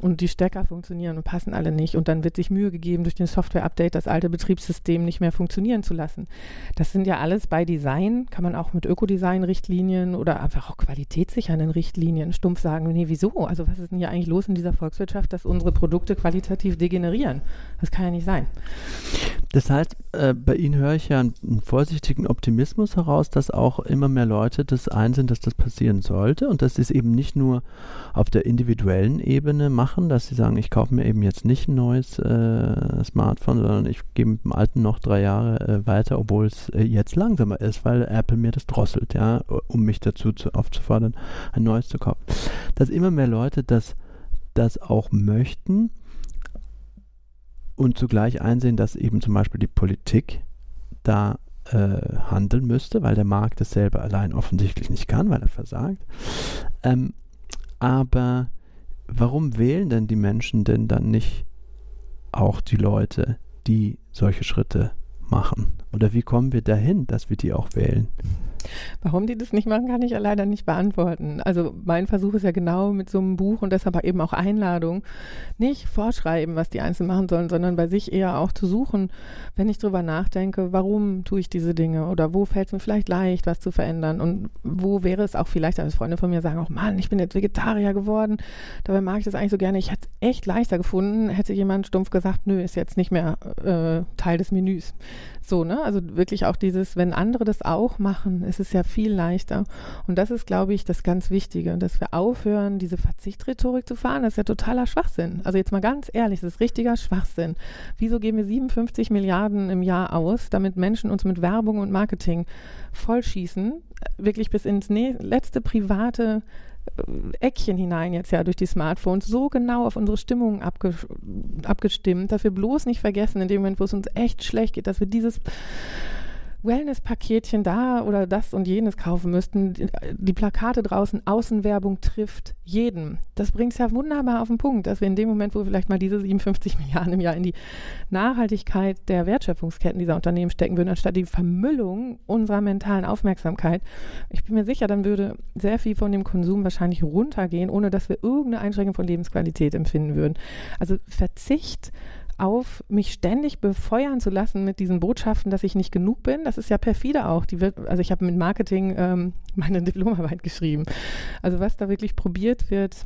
und die Stecker funktionieren und passen alle nicht und dann wird sich Mühe gegeben, durch den Software-Update das alte Betriebssystem nicht mehr funktionieren zu lassen. Das sind ja alles bei Design, kann man auch mit Ökodesign-Richtlinien oder einfach auch qualitätssichernden Richtlinien stumpf sagen, nee, wieso? Also was ist denn hier eigentlich los in dieser Volkswirtschaft, dass unsere Produkte qualitativ degenerieren? Das kann ja nicht sein. Das heißt, äh, bei Ihnen höre ich ja einen, einen, vorsichtigen Optimismus heraus, dass auch immer mehr Leute das einsehen, dass das passieren sollte und dass sie es eben nicht nur auf der individuellen Ebene machen, dass sie sagen, ich kaufe mir eben jetzt nicht ein neues äh, Smartphone, sondern ich gehe mit dem alten noch drei Jahre äh, weiter, obwohl es äh, jetzt langsamer ist, weil Apple mir das drosselt, ja, um mich dazu zu, aufzufordern, ein neues zu kaufen. Dass immer mehr Leute das, das auch möchten und zugleich einsehen, dass eben zum Beispiel die Politik da äh, handeln müsste, weil der Markt das selber allein offensichtlich nicht kann, weil er versagt. Ähm, aber warum wählen denn die Menschen denn dann nicht auch die Leute, die solche Schritte machen? Oder wie kommen wir dahin, dass wir die auch wählen? Warum die das nicht machen, kann ich ja leider nicht beantworten. Also mein Versuch ist ja genau mit so einem Buch und deshalb eben auch Einladung, nicht vorschreiben, was die Einzelnen machen sollen, sondern bei sich eher auch zu suchen, wenn ich drüber nachdenke, warum tue ich diese Dinge oder wo fällt es mir vielleicht leicht, was zu verändern und wo wäre es auch vielleicht, als Freunde von mir sagen, auch Mann, ich bin jetzt Vegetarier geworden, dabei mag ich das eigentlich so gerne. Ich hätte es echt leichter gefunden, hätte jemand stumpf gesagt, nö, ist jetzt nicht mehr äh, Teil des Menüs. So, ne? Also wirklich auch dieses, wenn andere das auch machen, ist es ja viel leichter. Und das ist, glaube ich, das ganz Wichtige, dass wir aufhören, diese Verzichtrhetorik zu fahren. Das ist ja totaler Schwachsinn. Also jetzt mal ganz ehrlich, das ist richtiger Schwachsinn. Wieso geben wir 57 Milliarden im Jahr aus, damit Menschen uns mit Werbung und Marketing vollschießen, wirklich bis ins letzte private Eckchen hinein jetzt ja durch die Smartphones so genau auf unsere Stimmung abge abgestimmt, dass wir bloß nicht vergessen, in dem Moment, wo es uns echt schlecht geht, dass wir dieses Wellness-Paketchen da oder das und jenes kaufen müssten. Die Plakate draußen, Außenwerbung trifft jeden. Das bringt es ja wunderbar auf den Punkt, dass wir in dem Moment, wo wir vielleicht mal diese 57 Milliarden im Jahr in die Nachhaltigkeit der Wertschöpfungsketten dieser Unternehmen stecken würden, anstatt die Vermüllung unserer mentalen Aufmerksamkeit. Ich bin mir sicher, dann würde sehr viel von dem Konsum wahrscheinlich runtergehen, ohne dass wir irgendeine Einschränkung von Lebensqualität empfinden würden. Also Verzicht auf, mich ständig befeuern zu lassen mit diesen Botschaften, dass ich nicht genug bin. Das ist ja perfide auch. Die wird, also ich habe mit Marketing ähm, meine Diplomarbeit geschrieben. Also was da wirklich probiert wird,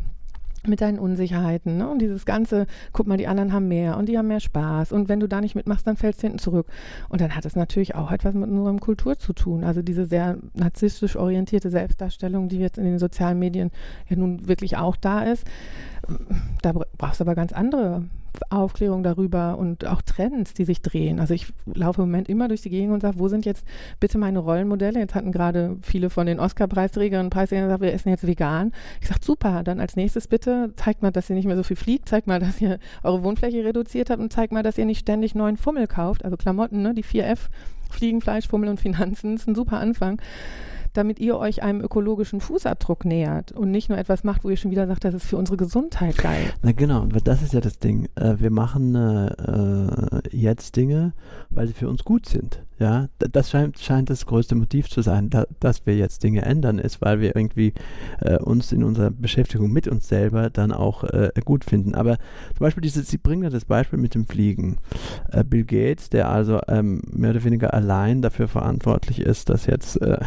mit deinen Unsicherheiten ne? und dieses ganze, guck mal, die anderen haben mehr und die haben mehr Spaß und wenn du da nicht mitmachst, dann fällst du hinten zurück. Und dann hat es natürlich auch etwas mit unserer Kultur zu tun. Also diese sehr narzisstisch orientierte Selbstdarstellung, die jetzt in den sozialen Medien ja nun wirklich auch da ist. Da brauchst du aber ganz andere Aufklärung darüber und auch Trends, die sich drehen. Also ich laufe im Moment immer durch die Gegend und sage, wo sind jetzt bitte meine Rollenmodelle? Jetzt hatten gerade viele von den Oscar-Preisträgern und Preisträgern gesagt, wir essen jetzt vegan. Ich sage, super, dann als nächstes bitte zeigt mal, dass ihr nicht mehr so viel fliegt, zeigt mal, dass ihr eure Wohnfläche reduziert habt und zeigt mal, dass ihr nicht ständig neuen Fummel kauft, also Klamotten, ne? die 4F, Fliegen, Fleisch, Fummel und Finanzen, ist ein super Anfang damit ihr euch einem ökologischen Fußabdruck nähert und nicht nur etwas macht, wo ihr schon wieder sagt, das ist für unsere Gesundheit geil. Na genau, das ist ja das Ding. Äh, wir machen äh, jetzt Dinge, weil sie für uns gut sind. Ja, das scheint, scheint das größte Motiv zu sein, da, dass wir jetzt Dinge ändern, ist, weil wir irgendwie äh, uns in unserer Beschäftigung mit uns selber dann auch äh, gut finden. Aber zum Beispiel, diese, Sie bringen ja das Beispiel mit dem Fliegen. Äh, Bill Gates, der also ähm, mehr oder weniger allein dafür verantwortlich ist, dass jetzt, äh,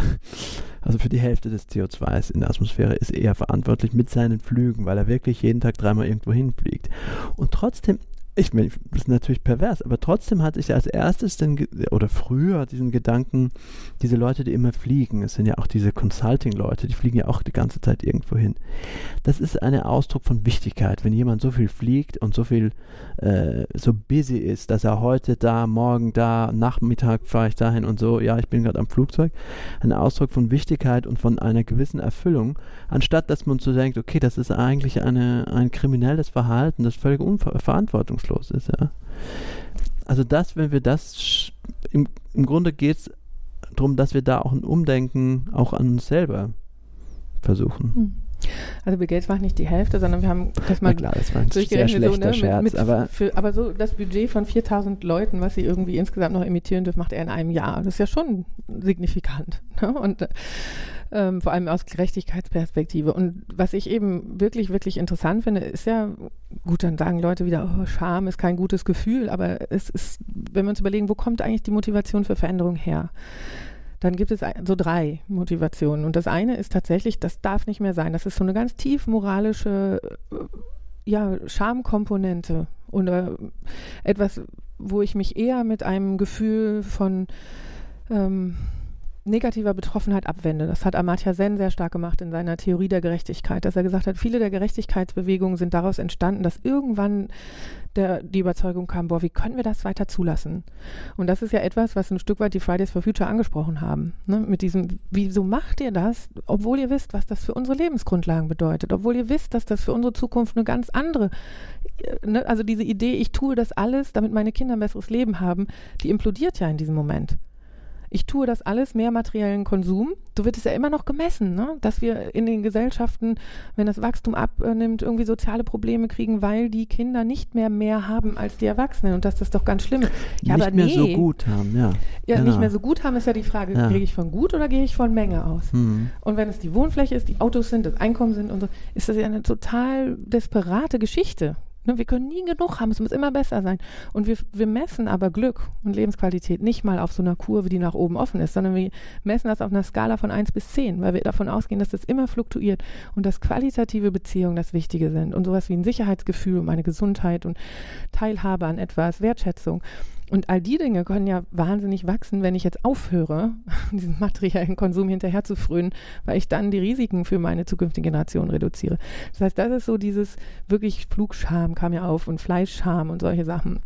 also für die Hälfte des CO2s in der Atmosphäre ist er verantwortlich mit seinen Flügen, weil er wirklich jeden Tag dreimal irgendwo hinfliegt. Und trotzdem ich, das ist natürlich pervers, aber trotzdem hatte ich als erstes den, oder früher diesen Gedanken, diese Leute, die immer fliegen, es sind ja auch diese Consulting-Leute, die fliegen ja auch die ganze Zeit irgendwo hin. Das ist ein Ausdruck von Wichtigkeit, wenn jemand so viel fliegt und so viel, äh, so busy ist, dass er heute da, morgen da, Nachmittag fahre ich dahin und so, ja, ich bin gerade am Flugzeug, ein Ausdruck von Wichtigkeit und von einer gewissen Erfüllung, anstatt dass man so denkt, okay, das ist eigentlich eine, ein kriminelles Verhalten, das völlig unverantwortungslos hoffnungslos ist, ja. Also das, wenn wir das, im, im Grunde geht es darum, dass wir da auch ein Umdenken auch an uns selber versuchen. Hm. Also Bill Gates macht nicht die Hälfte, sondern wir haben das mal klar, das war ein sehr schlechter so, ne, Scherz, mit, mit aber, für, aber so das Budget von 4000 Leuten, was sie irgendwie insgesamt noch imitieren dürfen, macht er in einem Jahr. Das ist ja schon signifikant. Ne? Und ähm, vor allem aus Gerechtigkeitsperspektive. Und was ich eben wirklich, wirklich interessant finde, ist ja, gut, dann sagen Leute wieder, oh, Scham ist kein gutes Gefühl, aber es ist, wenn wir uns überlegen, wo kommt eigentlich die Motivation für Veränderung her? dann gibt es so drei Motivationen. Und das eine ist tatsächlich, das darf nicht mehr sein. Das ist so eine ganz tief moralische äh, ja, Schamkomponente oder etwas, wo ich mich eher mit einem Gefühl von ähm, negativer Betroffenheit abwende. Das hat Amartya Sen sehr stark gemacht in seiner Theorie der Gerechtigkeit, dass er gesagt hat, viele der Gerechtigkeitsbewegungen sind daraus entstanden, dass irgendwann der, die Überzeugung kam, boah, wie können wir das weiter zulassen? Und das ist ja etwas, was ein Stück weit die Fridays for Future angesprochen haben. Ne? Mit diesem, wieso macht ihr das, obwohl ihr wisst, was das für unsere Lebensgrundlagen bedeutet, obwohl ihr wisst, dass das für unsere Zukunft eine ganz andere, ne? also diese Idee, ich tue das alles, damit meine Kinder ein besseres Leben haben, die implodiert ja in diesem Moment ich tue das alles mehr materiellen Konsum. So wird es ja immer noch gemessen, ne? dass wir in den Gesellschaften, wenn das Wachstum abnimmt, irgendwie soziale Probleme kriegen, weil die Kinder nicht mehr mehr haben als die Erwachsenen und dass das doch ganz schlimm ist. Ja, nicht aber mehr nee. so gut haben, ja. Ja, genau. nicht mehr so gut haben ist ja die Frage, ja. gehe ich von gut oder gehe ich von Menge aus? Mhm. Und wenn es die Wohnfläche ist, die Autos sind, das Einkommen sind und so, ist das ja eine total desperate Geschichte. Ne, wir können nie genug haben, es muss immer besser sein. Und wir, wir messen aber Glück und Lebensqualität nicht mal auf so einer Kurve, die nach oben offen ist, sondern wir messen das auf einer Skala von 1 bis 10, weil wir davon ausgehen, dass das immer fluktuiert und dass qualitative Beziehungen das Wichtige sind und sowas wie ein Sicherheitsgefühl um eine Gesundheit und Teilhabe an etwas, Wertschätzung. Und all die Dinge können ja wahnsinnig wachsen, wenn ich jetzt aufhöre, diesen materiellen Konsum hinterher zu frönen, weil ich dann die Risiken für meine zukünftige Generation reduziere. Das heißt, das ist so dieses wirklich Flugscham kam ja auf und Fleischscham und solche Sachen.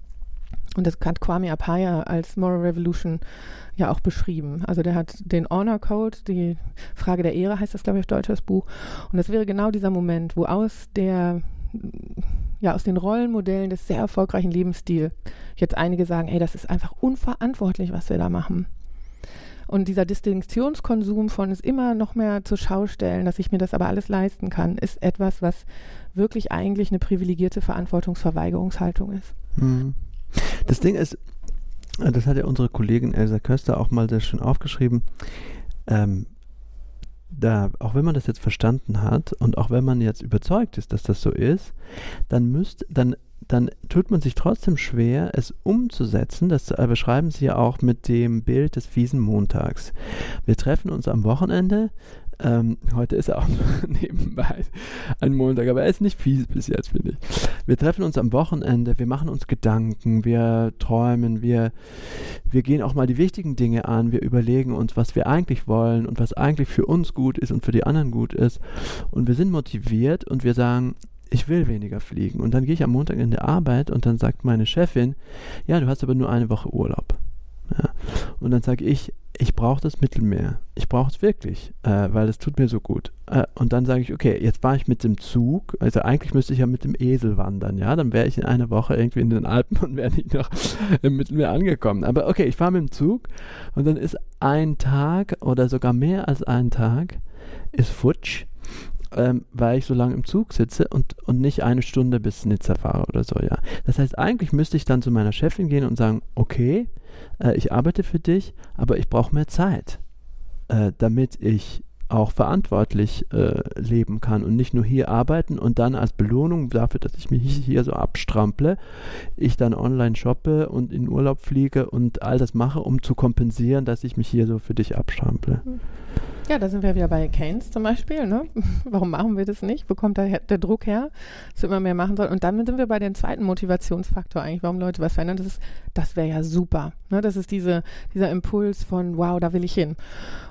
Und das hat Kwame Apaya als Moral Revolution ja auch beschrieben. Also der hat den Honor Code, die Frage der Ehre heißt das, glaube ich, auf Deutsch das Buch. Und das wäre genau dieser Moment, wo aus der ja, aus den Rollenmodellen des sehr erfolgreichen Lebensstils jetzt einige sagen, ey, das ist einfach unverantwortlich, was wir da machen. Und dieser Distinktionskonsum von es immer noch mehr zur Schau stellen, dass ich mir das aber alles leisten kann, ist etwas, was wirklich eigentlich eine privilegierte Verantwortungsverweigerungshaltung ist. Mhm. Das Ding ist, das hat ja unsere Kollegin Elsa Köster auch mal sehr schön aufgeschrieben, ähm, da, auch wenn man das jetzt verstanden hat und auch wenn man jetzt überzeugt ist, dass das so ist, dann müsst, dann, dann tut man sich trotzdem schwer, es umzusetzen. Das beschreiben sie ja auch mit dem Bild des fiesen Montags. Wir treffen uns am Wochenende, ähm, heute ist auch nebenbei ein Montag, aber er ist nicht fies bis jetzt, finde ich. Wir treffen uns am Wochenende, wir machen uns Gedanken, wir träumen, wir, wir gehen auch mal die wichtigen Dinge an, wir überlegen uns, was wir eigentlich wollen und was eigentlich für uns gut ist und für die anderen gut ist. Und wir sind motiviert und wir sagen, ich will weniger fliegen. Und dann gehe ich am Montag in der Arbeit und dann sagt meine Chefin, ja, du hast aber nur eine Woche Urlaub. Ja. Und dann sage ich, ich brauche das Mittelmeer. Ich brauche es wirklich, äh, weil es tut mir so gut. Äh, und dann sage ich, okay, jetzt war ich mit dem Zug, also eigentlich müsste ich ja mit dem Esel wandern, ja, dann wäre ich in einer Woche irgendwie in den Alpen und wäre nicht noch im Mittelmeer angekommen. Aber okay, ich fahre mit dem Zug und dann ist ein Tag oder sogar mehr als ein Tag ist futsch ähm, weil ich so lange im Zug sitze und, und nicht eine Stunde bis Nizza fahre oder so, ja. Das heißt, eigentlich müsste ich dann zu meiner Chefin gehen und sagen, okay, äh, ich arbeite für dich, aber ich brauche mehr Zeit, äh, damit ich auch verantwortlich äh, leben kann und nicht nur hier arbeiten und dann als Belohnung dafür, dass ich mich hier so abstrample, ich dann online shoppe und in Urlaub fliege und all das mache, um zu kompensieren, dass ich mich hier so für dich abstrample. Mhm. Ja, da sind wir wieder bei Keynes zum Beispiel. Ne? Warum machen wir das nicht? Wo kommt da der Druck her, dass wir immer mehr machen sollen? Und dann sind wir bei dem zweiten Motivationsfaktor eigentlich, warum Leute was verändern. Das das wäre ja super. Ne? Das ist diese, dieser Impuls von, wow, da will ich hin.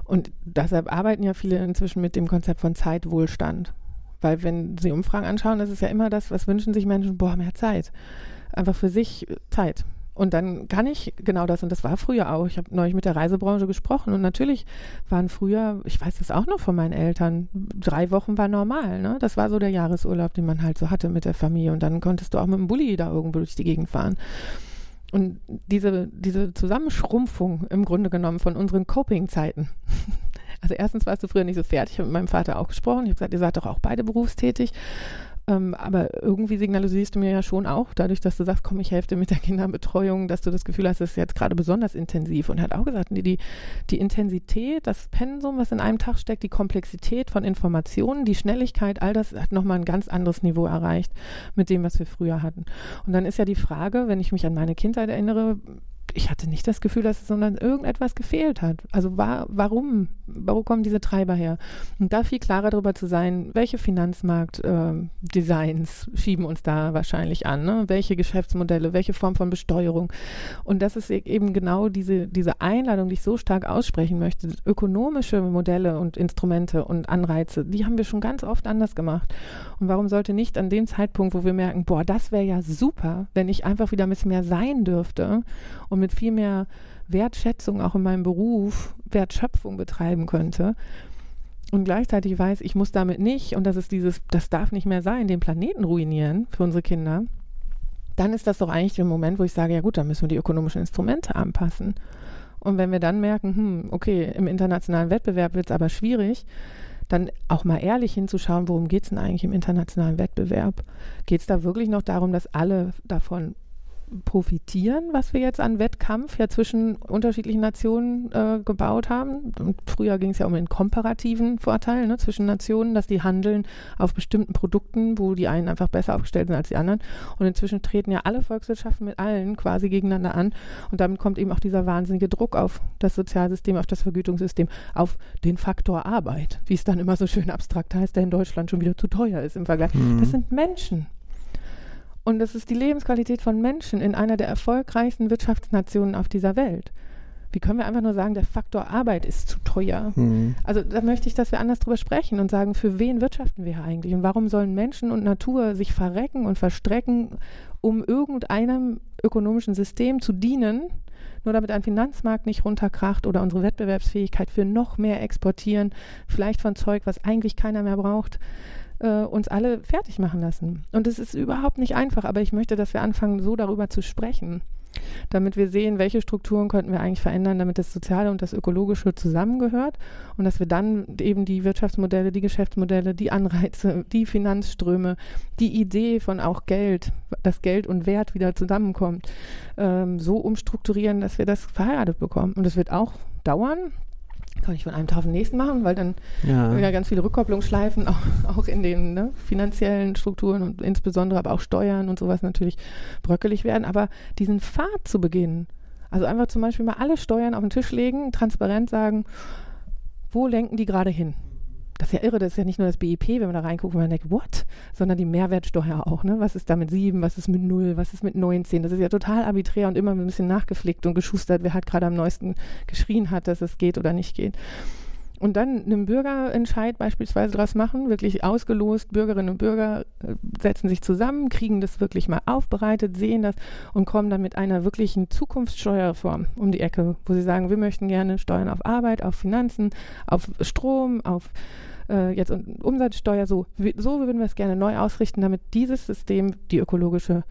Und deshalb arbeiten ja viele inzwischen mit dem Konzept von Zeitwohlstand. Weil wenn Sie Umfragen anschauen, das ist ja immer das, was wünschen sich Menschen, boah, mehr Zeit. Einfach für sich Zeit. Und dann kann ich genau das, und das war früher auch. Ich habe neulich mit der Reisebranche gesprochen und natürlich waren früher, ich weiß das auch noch von meinen Eltern, drei Wochen war normal. Ne? Das war so der Jahresurlaub, den man halt so hatte mit der Familie. Und dann konntest du auch mit dem Bulli da irgendwo durch die Gegend fahren. Und diese, diese Zusammenschrumpfung im Grunde genommen von unseren Coping-Zeiten. Also erstens warst du früher nicht so fertig, ich habe mit meinem Vater auch gesprochen. Ich habe gesagt, ihr seid doch auch beide berufstätig. Ähm, aber irgendwie signalisierst du mir ja schon auch, dadurch, dass du sagst, komm, ich helfe dir mit der Kinderbetreuung, dass du das Gefühl hast, es ist jetzt gerade besonders intensiv. Und hat auch gesagt, die, die, die Intensität, das Pensum, was in einem Tag steckt, die Komplexität von Informationen, die Schnelligkeit, all das hat nochmal ein ganz anderes Niveau erreicht mit dem, was wir früher hatten. Und dann ist ja die Frage, wenn ich mich an meine Kindheit erinnere, ich hatte nicht das Gefühl, dass es sondern irgendetwas gefehlt hat. Also war, warum? Warum kommen diese Treiber her? Und da viel klarer darüber zu sein, welche Finanzmarkt-Designs äh, schieben uns da wahrscheinlich an, ne? welche Geschäftsmodelle, welche Form von Besteuerung. Und das ist e-, eben genau diese, diese Einladung, die ich so stark aussprechen möchte. Ökonomische Modelle und Instrumente und Anreize, die haben wir schon ganz oft anders gemacht. Und warum sollte nicht an dem Zeitpunkt, wo wir merken, boah, das wäre ja super, wenn ich einfach wieder ein bisschen mehr sein dürfte mit viel mehr Wertschätzung auch in meinem Beruf Wertschöpfung betreiben könnte und gleichzeitig weiß, ich muss damit nicht, und das ist dieses, das darf nicht mehr sein, den Planeten ruinieren für unsere Kinder, dann ist das doch eigentlich der Moment, wo ich sage, ja gut, dann müssen wir die ökonomischen Instrumente anpassen. Und wenn wir dann merken, hm, okay, im internationalen Wettbewerb wird es aber schwierig, dann auch mal ehrlich hinzuschauen, worum geht es denn eigentlich im internationalen Wettbewerb? Geht es da wirklich noch darum, dass alle davon profitieren, was wir jetzt an Wettkampf ja zwischen unterschiedlichen Nationen äh, gebaut haben. Und früher ging es ja um den komparativen Vorteil ne, zwischen Nationen, dass die handeln auf bestimmten Produkten, wo die einen einfach besser aufgestellt sind als die anderen. Und inzwischen treten ja alle Volkswirtschaften mit allen quasi gegeneinander an. Und damit kommt eben auch dieser wahnsinnige Druck auf das Sozialsystem, auf das Vergütungssystem, auf den Faktor Arbeit, wie es dann immer so schön abstrakt heißt, der in Deutschland schon wieder zu teuer ist im Vergleich. Mhm. Das sind Menschen. Und das ist die Lebensqualität von Menschen in einer der erfolgreichsten Wirtschaftsnationen auf dieser Welt. Wie können wir einfach nur sagen, der Faktor Arbeit ist zu teuer? Mhm. Also da möchte ich, dass wir anders drüber sprechen und sagen, für wen wirtschaften wir eigentlich? Und warum sollen Menschen und Natur sich verrecken und verstrecken, um irgendeinem ökonomischen System zu dienen, nur damit ein Finanzmarkt nicht runterkracht oder unsere Wettbewerbsfähigkeit für noch mehr exportieren, vielleicht von Zeug, was eigentlich keiner mehr braucht äh, uns alle fertig machen lassen. Und es ist überhaupt nicht einfach, aber ich möchte, dass wir anfangen, so darüber zu sprechen, damit wir sehen, welche Strukturen könnten wir eigentlich verändern, damit das Soziale und das Ökologische zusammengehört und dass wir dann eben die Wirtschaftsmodelle, die Geschäftsmodelle, die Anreize, die Finanzströme, die Idee von auch Geld, dass Geld und Wert wieder zusammenkommt, ähm, so umstrukturieren, dass wir das verheiratet bekommen. Und es wird auch dauern, kann ich von einem Tag auf den nächsten machen, weil dann ja. ja ganz viele Rückkopplungsschleifen auch, auch in den ne, finanziellen Strukturen und insbesondere aber auch Steuern und sowas natürlich bröckelig werden. Aber diesen Pfad zu beginnen, also einfach zum Beispiel mal alle Steuern auf den Tisch legen, transparent sagen, wo lenken die gerade hin? Das ist ja irre, das ist ja nicht nur das BIP, wenn man da reinguckt, wo man denkt, what? Sondern die Mehrwertsteuer auch, ne? Was ist da mit 7, was ist mit 0, was ist mit 19? Das ist ja total arbiträr und immer ein bisschen nachgeflickt und geschustert, wer halt gerade am neuesten geschrien hat, dass es geht oder nicht geht und dann einen Bürgerentscheid beispielsweise daraus machen, wirklich ausgelost, Bürgerinnen und Bürger äh, setzen sich zusammen, kriegen das wirklich mal aufbereitet, sehen das und kommen dann mit einer wirklichen Zukunftssteuerreform um die Ecke, wo sie sagen, wir möchten gerne Steuern auf Arbeit, auf Finanzen, auf Strom, auf äh, jetzt Umsatzsteuer, so, so würden wir es gerne neu ausrichten, damit dieses System die ökologische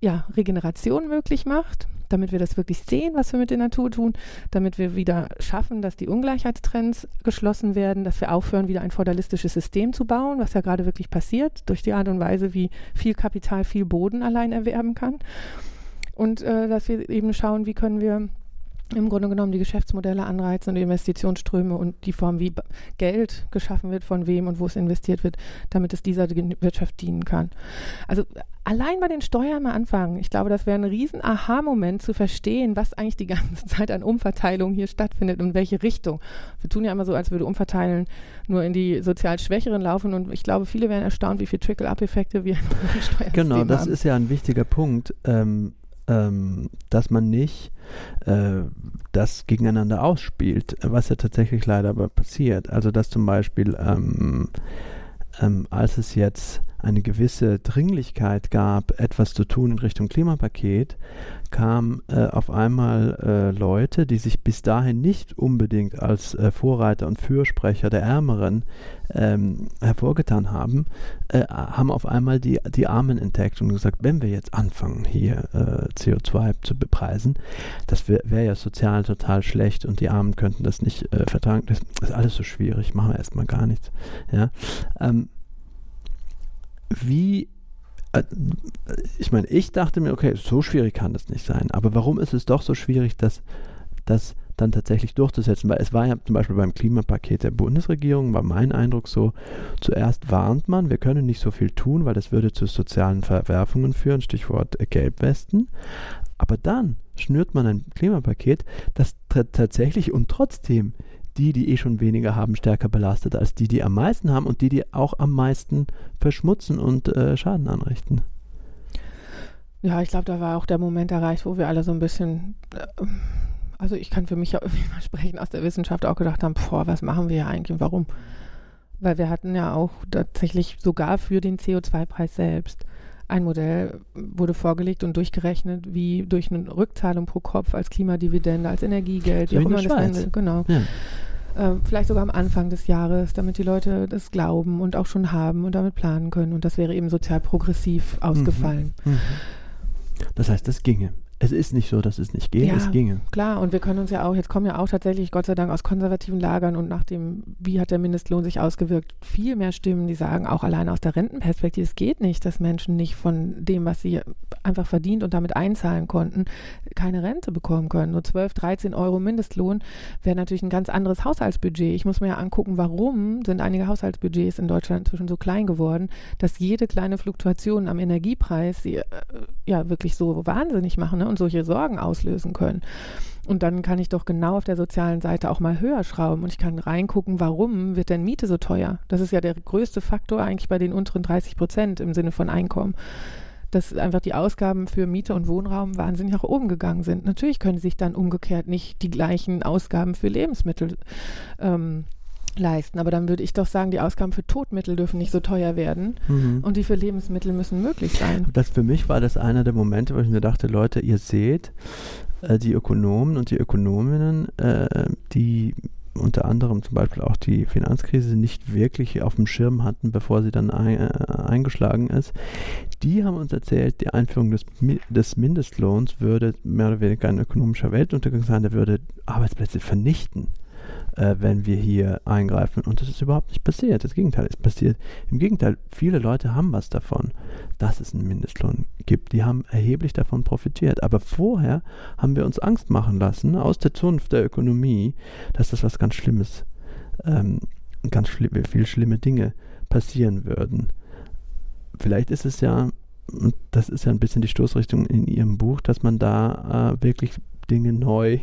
ja, Regeneration möglich macht damit wir das wirklich sehen, was wir mit der Natur tun, damit wir wieder schaffen, dass die Ungleichheitstrends geschlossen werden, dass wir aufhören, wieder ein feudalistisches System zu bauen, was ja gerade wirklich passiert, durch die Art und Weise, wie viel Kapital viel Boden allein erwerben kann. Und äh, dass wir eben schauen, wie können wir im Grunde genommen die Geschäftsmodelle anreizen und die Investitionsströme und die Form, wie Geld geschaffen wird, von wem und wo es investiert wird, damit es dieser Wirtschaft dienen kann. Also allein bei den Steuern mal anfangen. Ich glaube, das wäre ein riesen Aha-Moment zu verstehen, was eigentlich die ganze Zeit an Umverteilung hier stattfindet und in welche Richtung. Wir tun ja immer so, als würde Umverteilen nur in die sozial Schwächeren laufen und ich glaube, viele wären erstaunt, wie viele Trickle-up-Effekte wir in Steuern Genau, das haben. ist ja ein wichtiger Punkt. Ähm, ähm, dass man nicht äh, das gegeneinander ausspielt, was ja tatsächlich leider aber passiert. Also dass zum Beispiel, ähm, ähm, als es jetzt eine gewisse Dringlichkeit gab, etwas zu tun in Richtung Klimapaket, kamen äh, auf einmal äh, Leute, die sich bis dahin nicht unbedingt als äh, Vorreiter und Fürsprecher der Ärmeren ähm, hervorgetan haben, äh, haben auf einmal die, die Armen entdeckt und gesagt, wenn wir jetzt anfangen, hier äh, CO2 zu bepreisen, das wäre wär ja sozial total schlecht und die Armen könnten das nicht äh, vertragen. Das ist alles so schwierig, machen wir erstmal gar nichts. Ja? Ähm, wie ich meine, ich dachte mir, okay, so schwierig kann das nicht sein. Aber warum ist es doch so schwierig, das, das dann tatsächlich durchzusetzen? Weil es war ja zum Beispiel beim Klimapaket der Bundesregierung, war mein Eindruck so, zuerst warnt man, wir können nicht so viel tun, weil das würde zu sozialen Verwerfungen führen, Stichwort Gelbwesten. Aber dann schnürt man ein Klimapaket, das tatsächlich und trotzdem die, die eh schon weniger haben, stärker belastet als die, die am meisten haben und die, die auch am meisten verschmutzen und äh, Schaden anrichten. Ja, ich glaube, da war auch der Moment erreicht, wo wir alle so ein bisschen, äh, also ich kann für mich ja irgendwie mal sprechen, aus der Wissenschaft auch gedacht haben, boah, was machen wir hier eigentlich und warum? Weil wir hatten ja auch tatsächlich sogar für den CO2-Preis selbst ein Modell wurde vorgelegt und durchgerechnet, wie durch eine Rückzahlung pro Kopf als Klimadividende, als Energiegeld, so wie auch immer das nennen Genau. Ja. Äh, vielleicht sogar am Anfang des Jahres, damit die Leute das glauben und auch schon haben und damit planen können. Und das wäre eben sozial progressiv ausgefallen. Mhm. Mhm. Das heißt, das ginge es ist nicht so, dass es nicht geht, ja, es ginge. Klar, und wir können uns ja auch, jetzt kommen ja auch tatsächlich, Gott sei Dank, aus konservativen Lagern und nach dem, wie hat der Mindestlohn sich ausgewirkt, viel mehr Stimmen, die sagen, auch allein aus der Rentenperspektive, es geht nicht, dass Menschen nicht von dem, was sie einfach verdient und damit einzahlen konnten, keine Rente bekommen können. Nur 12, 13 Euro Mindestlohn wäre natürlich ein ganz anderes Haushaltsbudget. Ich muss mir ja angucken, warum sind einige Haushaltsbudgets in Deutschland inzwischen so klein geworden, dass jede kleine Fluktuation am Energiepreis sie äh, ja wirklich so wahnsinnig machen. Ne? Und solche Sorgen auslösen können. Und dann kann ich doch genau auf der sozialen Seite auch mal höher schrauben und ich kann reingucken, warum wird denn Miete so teuer? Das ist ja der größte Faktor eigentlich bei den unteren 30 Prozent im Sinne von Einkommen dass einfach die Ausgaben für Miete und Wohnraum wahnsinnig nach oben gegangen sind. Natürlich können sich dann umgekehrt nicht die gleichen Ausgaben für Lebensmittel ähm, leisten. Aber dann würde ich doch sagen, die Ausgaben für Todmittel dürfen nicht so teuer werden mhm. und die für Lebensmittel müssen möglich sein. Das für mich war das einer der Momente, wo ich mir dachte, Leute, ihr seht, äh, die Ökonomen und die Ökonominnen, äh, die unter anderem zum Beispiel auch die Finanzkrise nicht wirklich auf dem Schirm hatten, bevor sie dann ein, äh, eingeschlagen ist, die haben uns erzählt, die Einführung des, des Mindestlohns würde mehr oder weniger ein ökonomischer Weltuntergang sein, der würde Arbeitsplätze vernichten äh, wenn wir hier eingreifen. Und das ist überhaupt nicht passiert. Das Gegenteil ist passiert. Im Gegenteil, viele Leute haben was davon, dass es einen Mindestlohn gibt. Die haben erheblich davon profitiert. Aber vorher haben wir uns Angst machen lassen aus der Zunft der Ökonomie, dass das was ganz Schlimmes, ähm, ganz schli viel schlimme Dinge passieren würden. Vielleicht ist es ja, das ist ja ein bisschen die Stoßrichtung in Ihrem Buch, dass man da äh, wirklich Dinge neu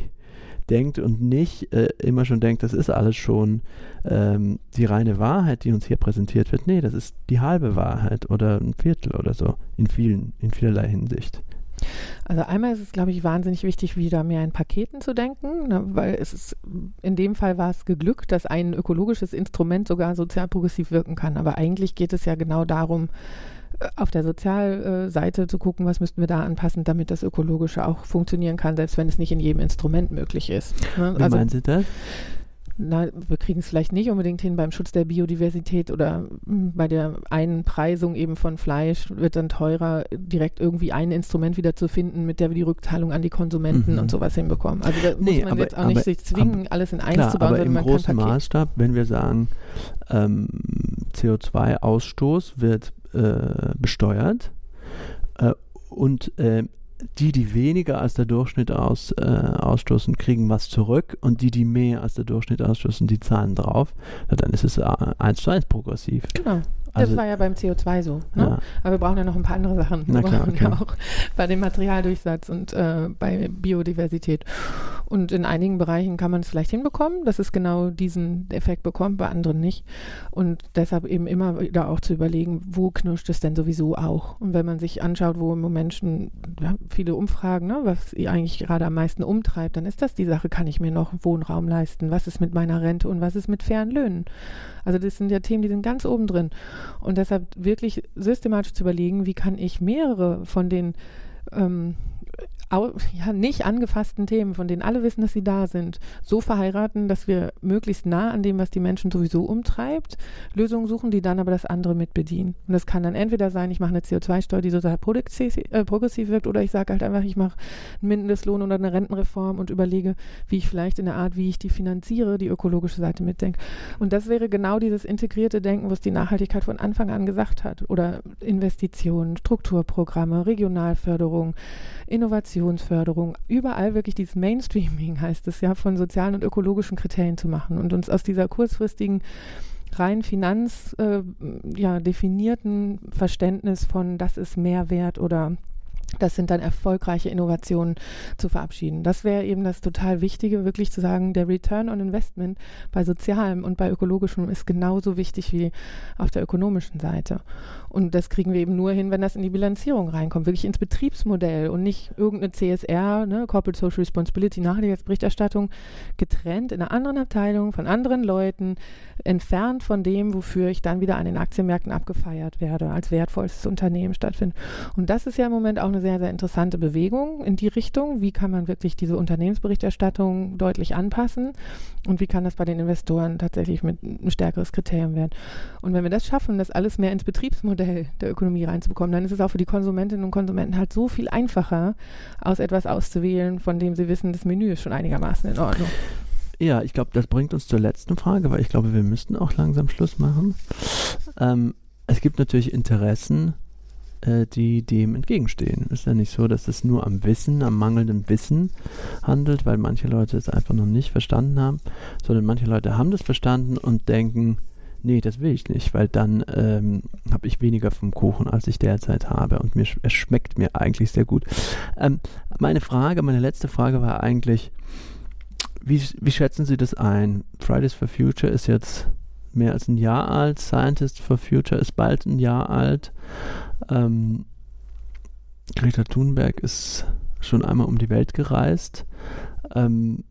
denkt und nicht äh, immer schon denkt, das ist alles schon ähm, die reine Wahrheit, die uns hier präsentiert wird. Nee, das ist die halbe Wahrheit oder ein Viertel oder so in vielen, in vielerlei Hinsicht. Also einmal ist es, glaube ich, wahnsinnig wichtig, wieder mehr in Paketen zu denken, ne, weil es ist, in dem Fall war es geglückt, dass ein ökologisches Instrument sogar sozial progressiv wirken kann. Aber eigentlich geht es ja genau darum, auf der Sozialseite zu gucken, was müssten wir da anpassen, damit das Ökologische auch funktionieren kann, selbst wenn es nicht in jedem Instrument möglich ist. Ne? Wie also, meinen Sie das? Na, wir kriegen es vielleicht nicht unbedingt hin beim Schutz der Biodiversität oder hm, bei der Einpreisung eben von Fleisch wird dann teurer, direkt irgendwie ein Instrument wieder zu finden, mit der wir die Rückzahlung an die Konsumenten mhm. und sowas hinbekommen. Also da nee, muss man aber, jetzt auch nicht sich zwingen, aber, alles in eins klar, zu bauen, aber im großen Maßstab, wenn wir sagen, ähm, CO2-Ausstoß wird äh, besteuert. Äh, und äh, die, die weniger als der Durchschnitt aus, äh, ausstoßen, kriegen was zurück und die, die mehr als der Durchschnitt ausstoßen, die zahlen drauf. Ja, dann ist es äh, eins zu eins progressiv. Genau. Also- das war ja beim CO2 so. Ne? Ja. Aber wir brauchen ja noch ein paar andere Sachen. Na Wir klar, brauchen ja okay. auch bei dem Materialdurchsatz und äh, bei Biodiversität. Und in einigen Bereichen kann man es vielleicht hinbekommen, dass es genau diesen Effekt bekommt, bei anderen nicht. Und deshalb eben immer wieder auch zu überlegen, wo knirscht es denn sowieso auch? Und wenn man sich anschaut, wo im Moment ja, viele Umfragen, ne, was eigentlich gerade am meisten umtreibt, dann ist das die Sache, kann ich mir noch Wohnraum leisten? Was ist mit meiner Rente und was ist mit fairen Löhnen? Also das sind ja Themen, die sind ganz oben drin. Und deshalb wirklich systematisch zu überlegen, wie kann ich mehrere von den ähm, ja, nicht angefassten Themen, von denen alle wissen, dass sie da sind, so verheiraten, dass wir möglichst nah an dem, was die Menschen sowieso umtreibt, Lösungen suchen, die dann aber das andere mit bedienen. Und das kann dann entweder sein, ich mache eine CO2-Steuer, die progressiv, äh, progressiv wirkt, oder ich sage halt einfach, ich mache einen Mindestlohn oder eine Rentenreform und überlege, wie ich vielleicht in der Art, wie ich die finanziere, die ökologische Seite mitdenke. Und das wäre genau dieses integrierte Denken, was die Nachhaltigkeit von Anfang an gesagt hat. Oder Investitionen, Strukturprogramme, Regionalförderung, Innovationsförderung, überall wirklich dieses Mainstreaming heißt es ja, von sozialen und ökologischen Kriterien zu machen und uns aus dieser kurzfristigen rein finanz äh, ja, definierten Verständnis von das ist Mehrwert oder das sind dann erfolgreiche Innovationen zu verabschieden. Das wäre eben das total Wichtige, wirklich zu sagen, der Return on Investment bei sozialem und bei ökologischem ist genauso wichtig wie auf der ökonomischen Seite. Und das kriegen wir eben nur hin, wenn das in die Bilanzierung reinkommt, wirklich ins Betriebsmodell und nicht irgendeine CSR, ne, Corporate Social Responsibility, Nachhaltigkeitsberichterstattung, getrennt in einer anderen Abteilung von anderen Leuten, entfernt von dem, wofür ich dann wieder an den Aktienmärkten abgefeiert werde, als wertvollstes Unternehmen stattfindet. Und das ist ja im Moment auch eine sehr, sehr interessante Bewegung in die Richtung. Wie kann man wirklich diese Unternehmensberichterstattung deutlich anpassen und wie kann das bei den Investoren tatsächlich mit ein stärkeres Kriterium werden? Und wenn wir das schaffen, das alles mehr ins Betriebsmodell der Ökonomie reinzubekommen, dann ist es auch für die Konsumentinnen und Konsumenten halt so viel einfacher, aus etwas auszuwählen, von dem sie wissen, das Menü ist schon einigermaßen in Ordnung. Ja, ich glaube, das bringt uns zur letzten Frage, weil ich glaube, wir müssten auch langsam Schluss machen. Ähm, es gibt natürlich Interessen, äh, die dem entgegenstehen. Ist ja nicht so, dass es nur am Wissen, am mangelnden Wissen handelt, weil manche Leute es einfach noch nicht verstanden haben, sondern manche Leute haben das verstanden und denken, nee, das will ich nicht, weil dann ähm, habe ich weniger vom Kuchen, als ich derzeit habe und mir es schmeckt mir eigentlich sehr gut. Ähm, meine Frage, meine letzte Frage war eigentlich, wie, wie schätzen Sie das ein? Fridays for Future ist jetzt mehr als ein Jahr alt, Scientists for Future ist bald ein Jahr alt. Ähm, Greta Thunberg ist schon einmal um die Welt gereist. Ähm,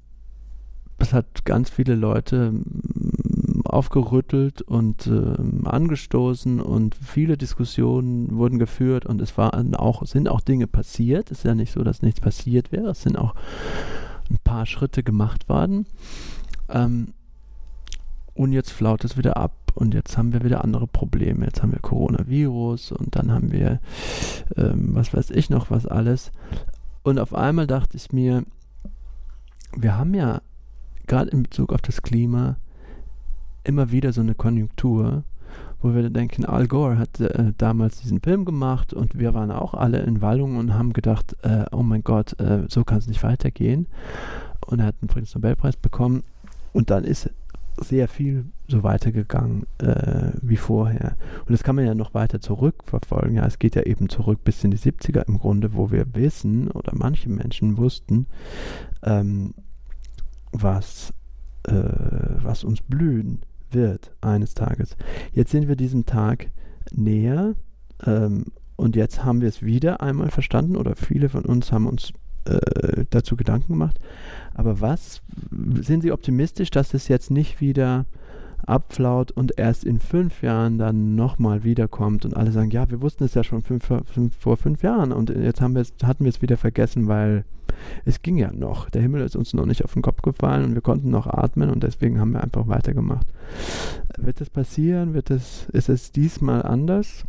es hat ganz viele Leute mm, aufgerüttelt und ähm, angestoßen und viele Diskussionen wurden geführt und es waren auch, sind auch Dinge passiert. Es ist ja nicht so, dass nichts passiert wäre. Es sind auch ein paar Schritte gemacht worden. Ähm, und jetzt flaut es wieder ab und jetzt haben wir wieder andere Probleme. Jetzt haben wir Coronavirus und dann haben wir, ähm, was weiß ich noch, was alles. Und auf einmal dachte ich mir, wir haben ja gerade in Bezug auf das Klima immer wieder so eine Konjunktur, wo wir denken, Al Gore hat äh, damals diesen Film gemacht und wir waren auch alle in Wallungen und haben gedacht, äh, oh mein Gott, äh, so kann es nicht weitergehen. Und er hat einen Friedensnobelpreis bekommen und dann ist sehr viel so weitergegangen äh, wie vorher. Und das kann man ja noch weiter zurückverfolgen. Ja, es geht ja eben zurück bis in die 70er im Grunde, wo wir wissen oder manche Menschen wussten, ähm, was, äh, was uns blühen wird eines Tages. Jetzt sind wir diesem Tag näher ähm, und jetzt haben wir es wieder einmal verstanden oder viele von uns haben uns äh, dazu Gedanken gemacht. Aber was sind Sie optimistisch, dass es jetzt nicht wieder abflaut und erst in fünf Jahren dann nochmal wiederkommt und alle sagen, ja, wir wussten es ja schon fünf, fünf, vor fünf Jahren und jetzt haben wir es, hatten wir es wieder vergessen, weil es ging ja noch. Der Himmel ist uns noch nicht auf den Kopf gefallen und wir konnten noch atmen und deswegen haben wir einfach weitergemacht. Wird das passieren? Wird es, ist es diesmal anders?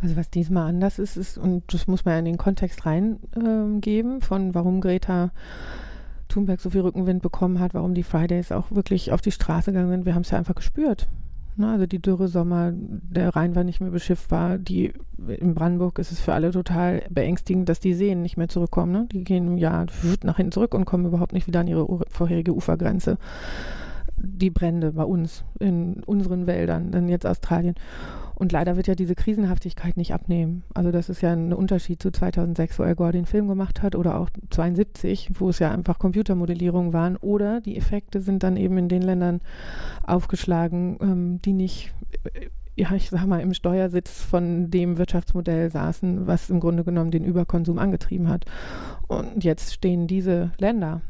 Also was diesmal anders ist, ist, und das muss man ja in den Kontext reingeben, ähm, von warum Greta Thunberg so viel Rückenwind bekommen hat, warum die Fridays auch wirklich auf die Straße gegangen sind. Wir haben es ja einfach gespürt. Ne? Also die Dürresommer, der Rhein war nicht mehr beschiffbar. Die, in Brandenburg ist es für alle total beängstigend, dass die Seen nicht mehr zurückkommen. Ne? Die gehen im nach hinten zurück und kommen überhaupt nicht wieder an ihre vorherige Ufergrenze. Die Brände bei uns, in unseren Wäldern, dann jetzt Australien. Und leider wird ja diese Krisenhaftigkeit nicht abnehmen. Also das ist ja ein Unterschied zu 2006, wo Al Gore den Film gemacht hat, oder auch 72, wo es ja einfach Computermodellierungen waren. Oder die Effekte sind dann eben in den Ländern aufgeschlagen, ähm, die nicht äh, ja, ich sag mal, im Steuersitz von dem Wirtschaftsmodell saßen, was im Grunde genommen den Überkonsum angetrieben hat. Und jetzt stehen diese Länder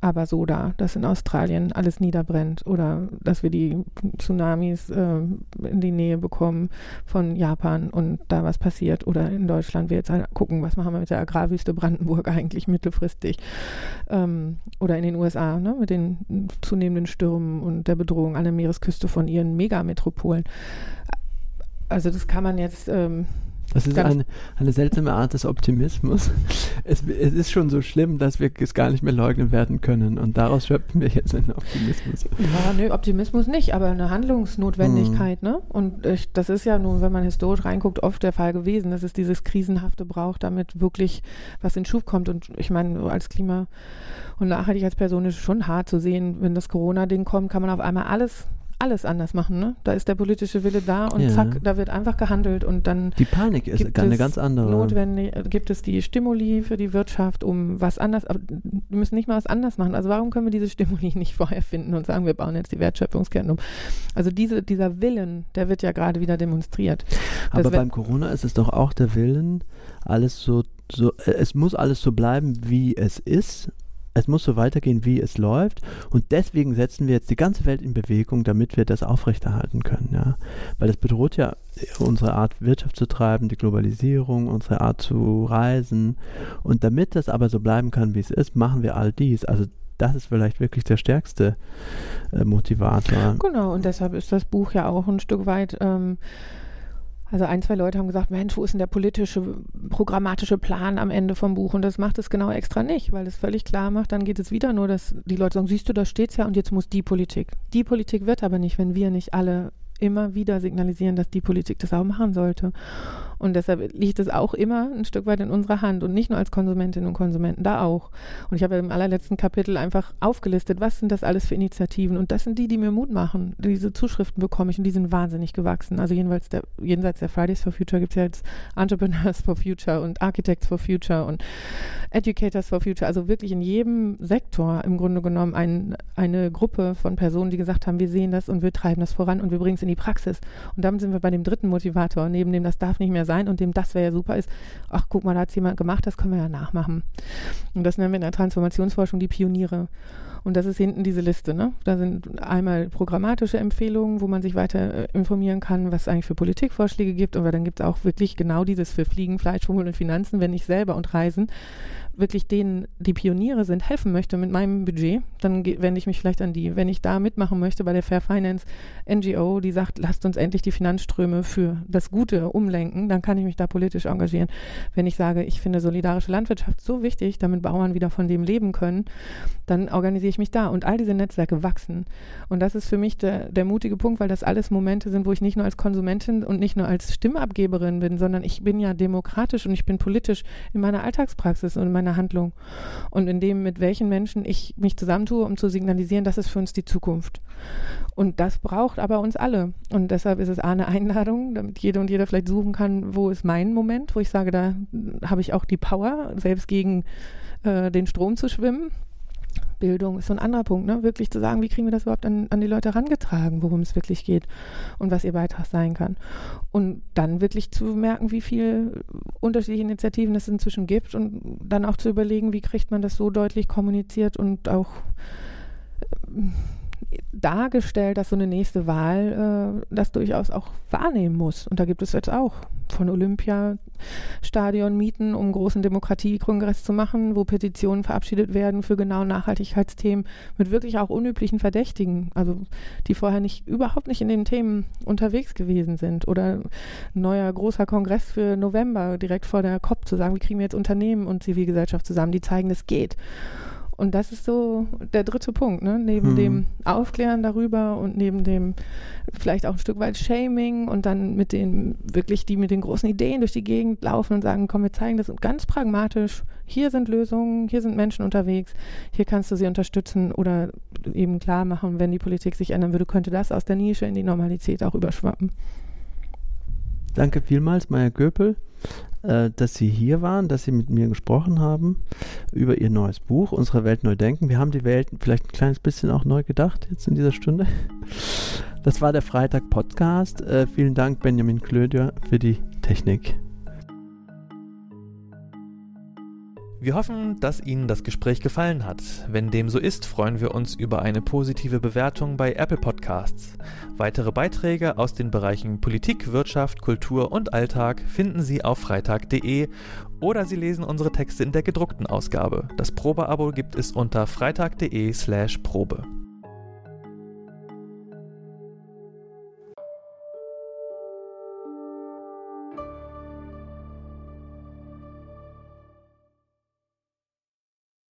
aber so da, dass in Australien alles niederbrennt oder dass wir die Tsunamis äh, in die Nähe bekommen von Japan und da was passiert oder in Deutschland wir jetzt halt gucken, was machen wir mit der Agrarwüste Brandenburg eigentlich mittelfristig ähm, oder in den USA ne, mit den zunehmenden Stürmen und der Bedrohung an der Meeresküste von ihren Megametropolen. Also das kann man jetzt ähm, das ist eine, eine seltsame Art des Optimismus. Es, es, ist schon so schlimm, dass wir es gar nicht mehr leugnen werden können. Und daraus schöpfen wir jetzt einen Optimismus. Ja, nö, Optimismus nicht, aber eine Handlungsnotwendigkeit. Mhm. Ne? Und ich, das ist ja nun, wenn man historisch reinguckt, oft der Fall gewesen, dass es dieses Krisenhafte braucht, damit wirklich was in Schub kommt. Und ich meine, als Klima- und Nachhaltigkeitsperson ist es schon hart zu sehen, wenn das Corona-Ding kommt, kann man auf einmal alles alles anders machen. Ne? Da ist der politische Wille da und ja. zack, da wird einfach gehandelt und dann. Die Panik ist eine ganz andere. Notwendig äh, gibt es die Stimuli für die Wirtschaft, um was anders. Aber wir müssen nicht mal was anders machen. Also warum können wir diese Stimuli nicht vorher finden und sagen, wir bauen jetzt die Wertschöpfungsketten um? Also diese, dieser Willen, der wird ja gerade wieder demonstriert. Aber beim Corona ist es doch auch der Willen, alles so so, äh, es muss alles so bleiben, wie es ist es muss so weitergehen, wie es läuft. Und deswegen setzen wir jetzt die ganze Welt in Bewegung, damit wir das aufrechterhalten können. Ja? Weil das bedroht ja unsere Art, Wirtschaft zu treiben, die Globalisierung, unsere Art zu reisen. Und damit das aber so bleiben kann, wie es ist, machen wir all dies. Also das ist vielleicht wirklich der stärkste äh, Motivator. Genau, und deshalb ist das Buch ja auch ein Stück weit. Ähm, also ein, zwei Leute haben gesagt, Mensch, wo ist denn der politische, programmatische Plan am Ende vom Buch? Und das macht es genau extra nicht, weil es völlig klar macht, dann geht es wieder nur, dass die Leute sagen, siehst du, da steht's ja und jetzt muss die Politik. Die Politik wird aber nicht, wenn wir nicht alle immer wieder signalisieren, dass die Politik das auch machen sollte. Und deshalb liegt es auch immer ein Stück weit in unserer Hand und nicht nur als Konsumentinnen und Konsumenten, da auch. Und ich habe im allerletzten Kapitel einfach aufgelistet, was sind das alles für Initiativen? Und das sind die, die mir Mut machen. Diese Zuschriften bekomme ich und die sind wahnsinnig gewachsen. Also jedenfalls der, jenseits der Fridays for Future gibt es ja jetzt Entrepreneurs for Future und Architects for Future und Educators for Future. Also wirklich in jedem Sektor im Grunde genommen ein, eine Gruppe von Personen, die gesagt haben, wir sehen das und wir treiben das voran und wir bringen es in die Praxis. Und damit sind wir bei dem dritten Motivator, neben dem das darf nicht mehr sein und dem das wäre ja super ist, ach guck mal, da hat es jemand gemacht, das können wir ja nachmachen. Und das nennen wir in der Transformationsforschung die Pioniere. Und das ist hinten diese Liste. Ne? Da sind einmal programmatische Empfehlungen, wo man sich weiter äh, informieren kann, was es eigentlich für Politikvorschläge gibt. Aber dann gibt es auch wirklich genau dieses für Fliegen, Fleisch, Schwummel und Finanzen, wenn ich selber und Reisen wirklich denen, die Pioniere sind, helfen möchte mit meinem Budget, dann wende ich mich vielleicht an die. Wenn ich da mitmachen möchte bei der Fair Finance NGO, die sagt, lasst uns endlich die Finanzströme für das Gute umlenken, dann kann ich mich da politisch engagieren. Wenn ich sage, ich finde solidarische Landwirtschaft so wichtig, damit Bauern wieder von dem leben können, dann organisiere ich mich da. Und all diese Netzwerke wachsen. Und das ist für mich der, der mutige Punkt, weil das alles Momente sind, wo ich nicht nur als Konsumentin und nicht nur als Stimmabgeberin bin, sondern ich bin ja demokratisch und ich bin politisch in meiner Alltagspraxis und in meiner Handlung. Und in dem, mit welchen Menschen ich mich zusammentue, um zu signalisieren, das ist für uns die Zukunft. Und das braucht aber uns alle. Und deshalb ist es A, eine Einladung, damit jede und jeder vielleicht suchen kann, wo ist mein Moment, wo ich sage, da habe ich auch die Power, selbst gegen äh, den Strom zu schwimmen. Bildung ist so ein anderer Punkt, ne? wirklich zu sagen, wie kriegen wir das überhaupt an, an die Leute herangetragen, worum es wirklich geht und was ihr Beitrag sein kann. Und dann wirklich zu merken, wie viele unterschiedliche Initiativen es inzwischen gibt und dann auch zu überlegen, wie kriegt man das so deutlich kommuniziert und auch äh, dargestellt, dass so eine nächste Wahl äh, das durchaus auch wahrnehmen muss. Und da gibt es jetzt auch von Olympiastadion mieten, um großen Demokratiekongress zu machen, wo Petitionen verabschiedet werden für genau Nachhaltigkeitsthemen mit wirklich auch unüblichen Verdächtigen, also die vorher nicht überhaupt nicht in den Themen unterwegs gewesen sind. Oder neuer großer Kongress für November direkt vor der COP zu sagen, wie kriegen wir jetzt Unternehmen und Zivilgesellschaft zusammen, die zeigen, es geht. Und das ist so der dritte Punkt, ne? neben Hm. dem Aufklären darüber und neben dem vielleicht auch ein Stück weit Shaming und dann mit den wirklich die mit den großen Ideen durch die Gegend laufen und sagen, komm, wir zeigen das ganz pragmatisch. Hier sind Lösungen, hier sind Menschen unterwegs, hier kannst du sie unterstützen oder eben klar machen, wenn die Politik sich ändern würde, könnte das aus der Nische in die Normalität auch überschwappen. Danke vielmals, Maya Göpel, äh, dass Sie hier waren, dass Sie mit mir gesprochen haben über Ihr neues Buch, Unsere Welt neu denken. Wir haben die Welt vielleicht ein kleines bisschen auch neu gedacht jetzt in dieser Stunde. Das war der Freitag-Podcast. Äh, vielen Dank, Benjamin Klöder, für die Technik. Wir hoffen, dass Ihnen das Gespräch gefallen hat. Wenn dem so ist, freuen wir uns über eine positive Bewertung bei Apple Podcasts. Weitere Beiträge aus den Bereichen Politik, Wirtschaft, Kultur und Alltag finden Sie auf freitag.de oder Sie lesen unsere Texte in der gedruckten Ausgabe. Das Probeabo gibt es unter freitag.de/probe.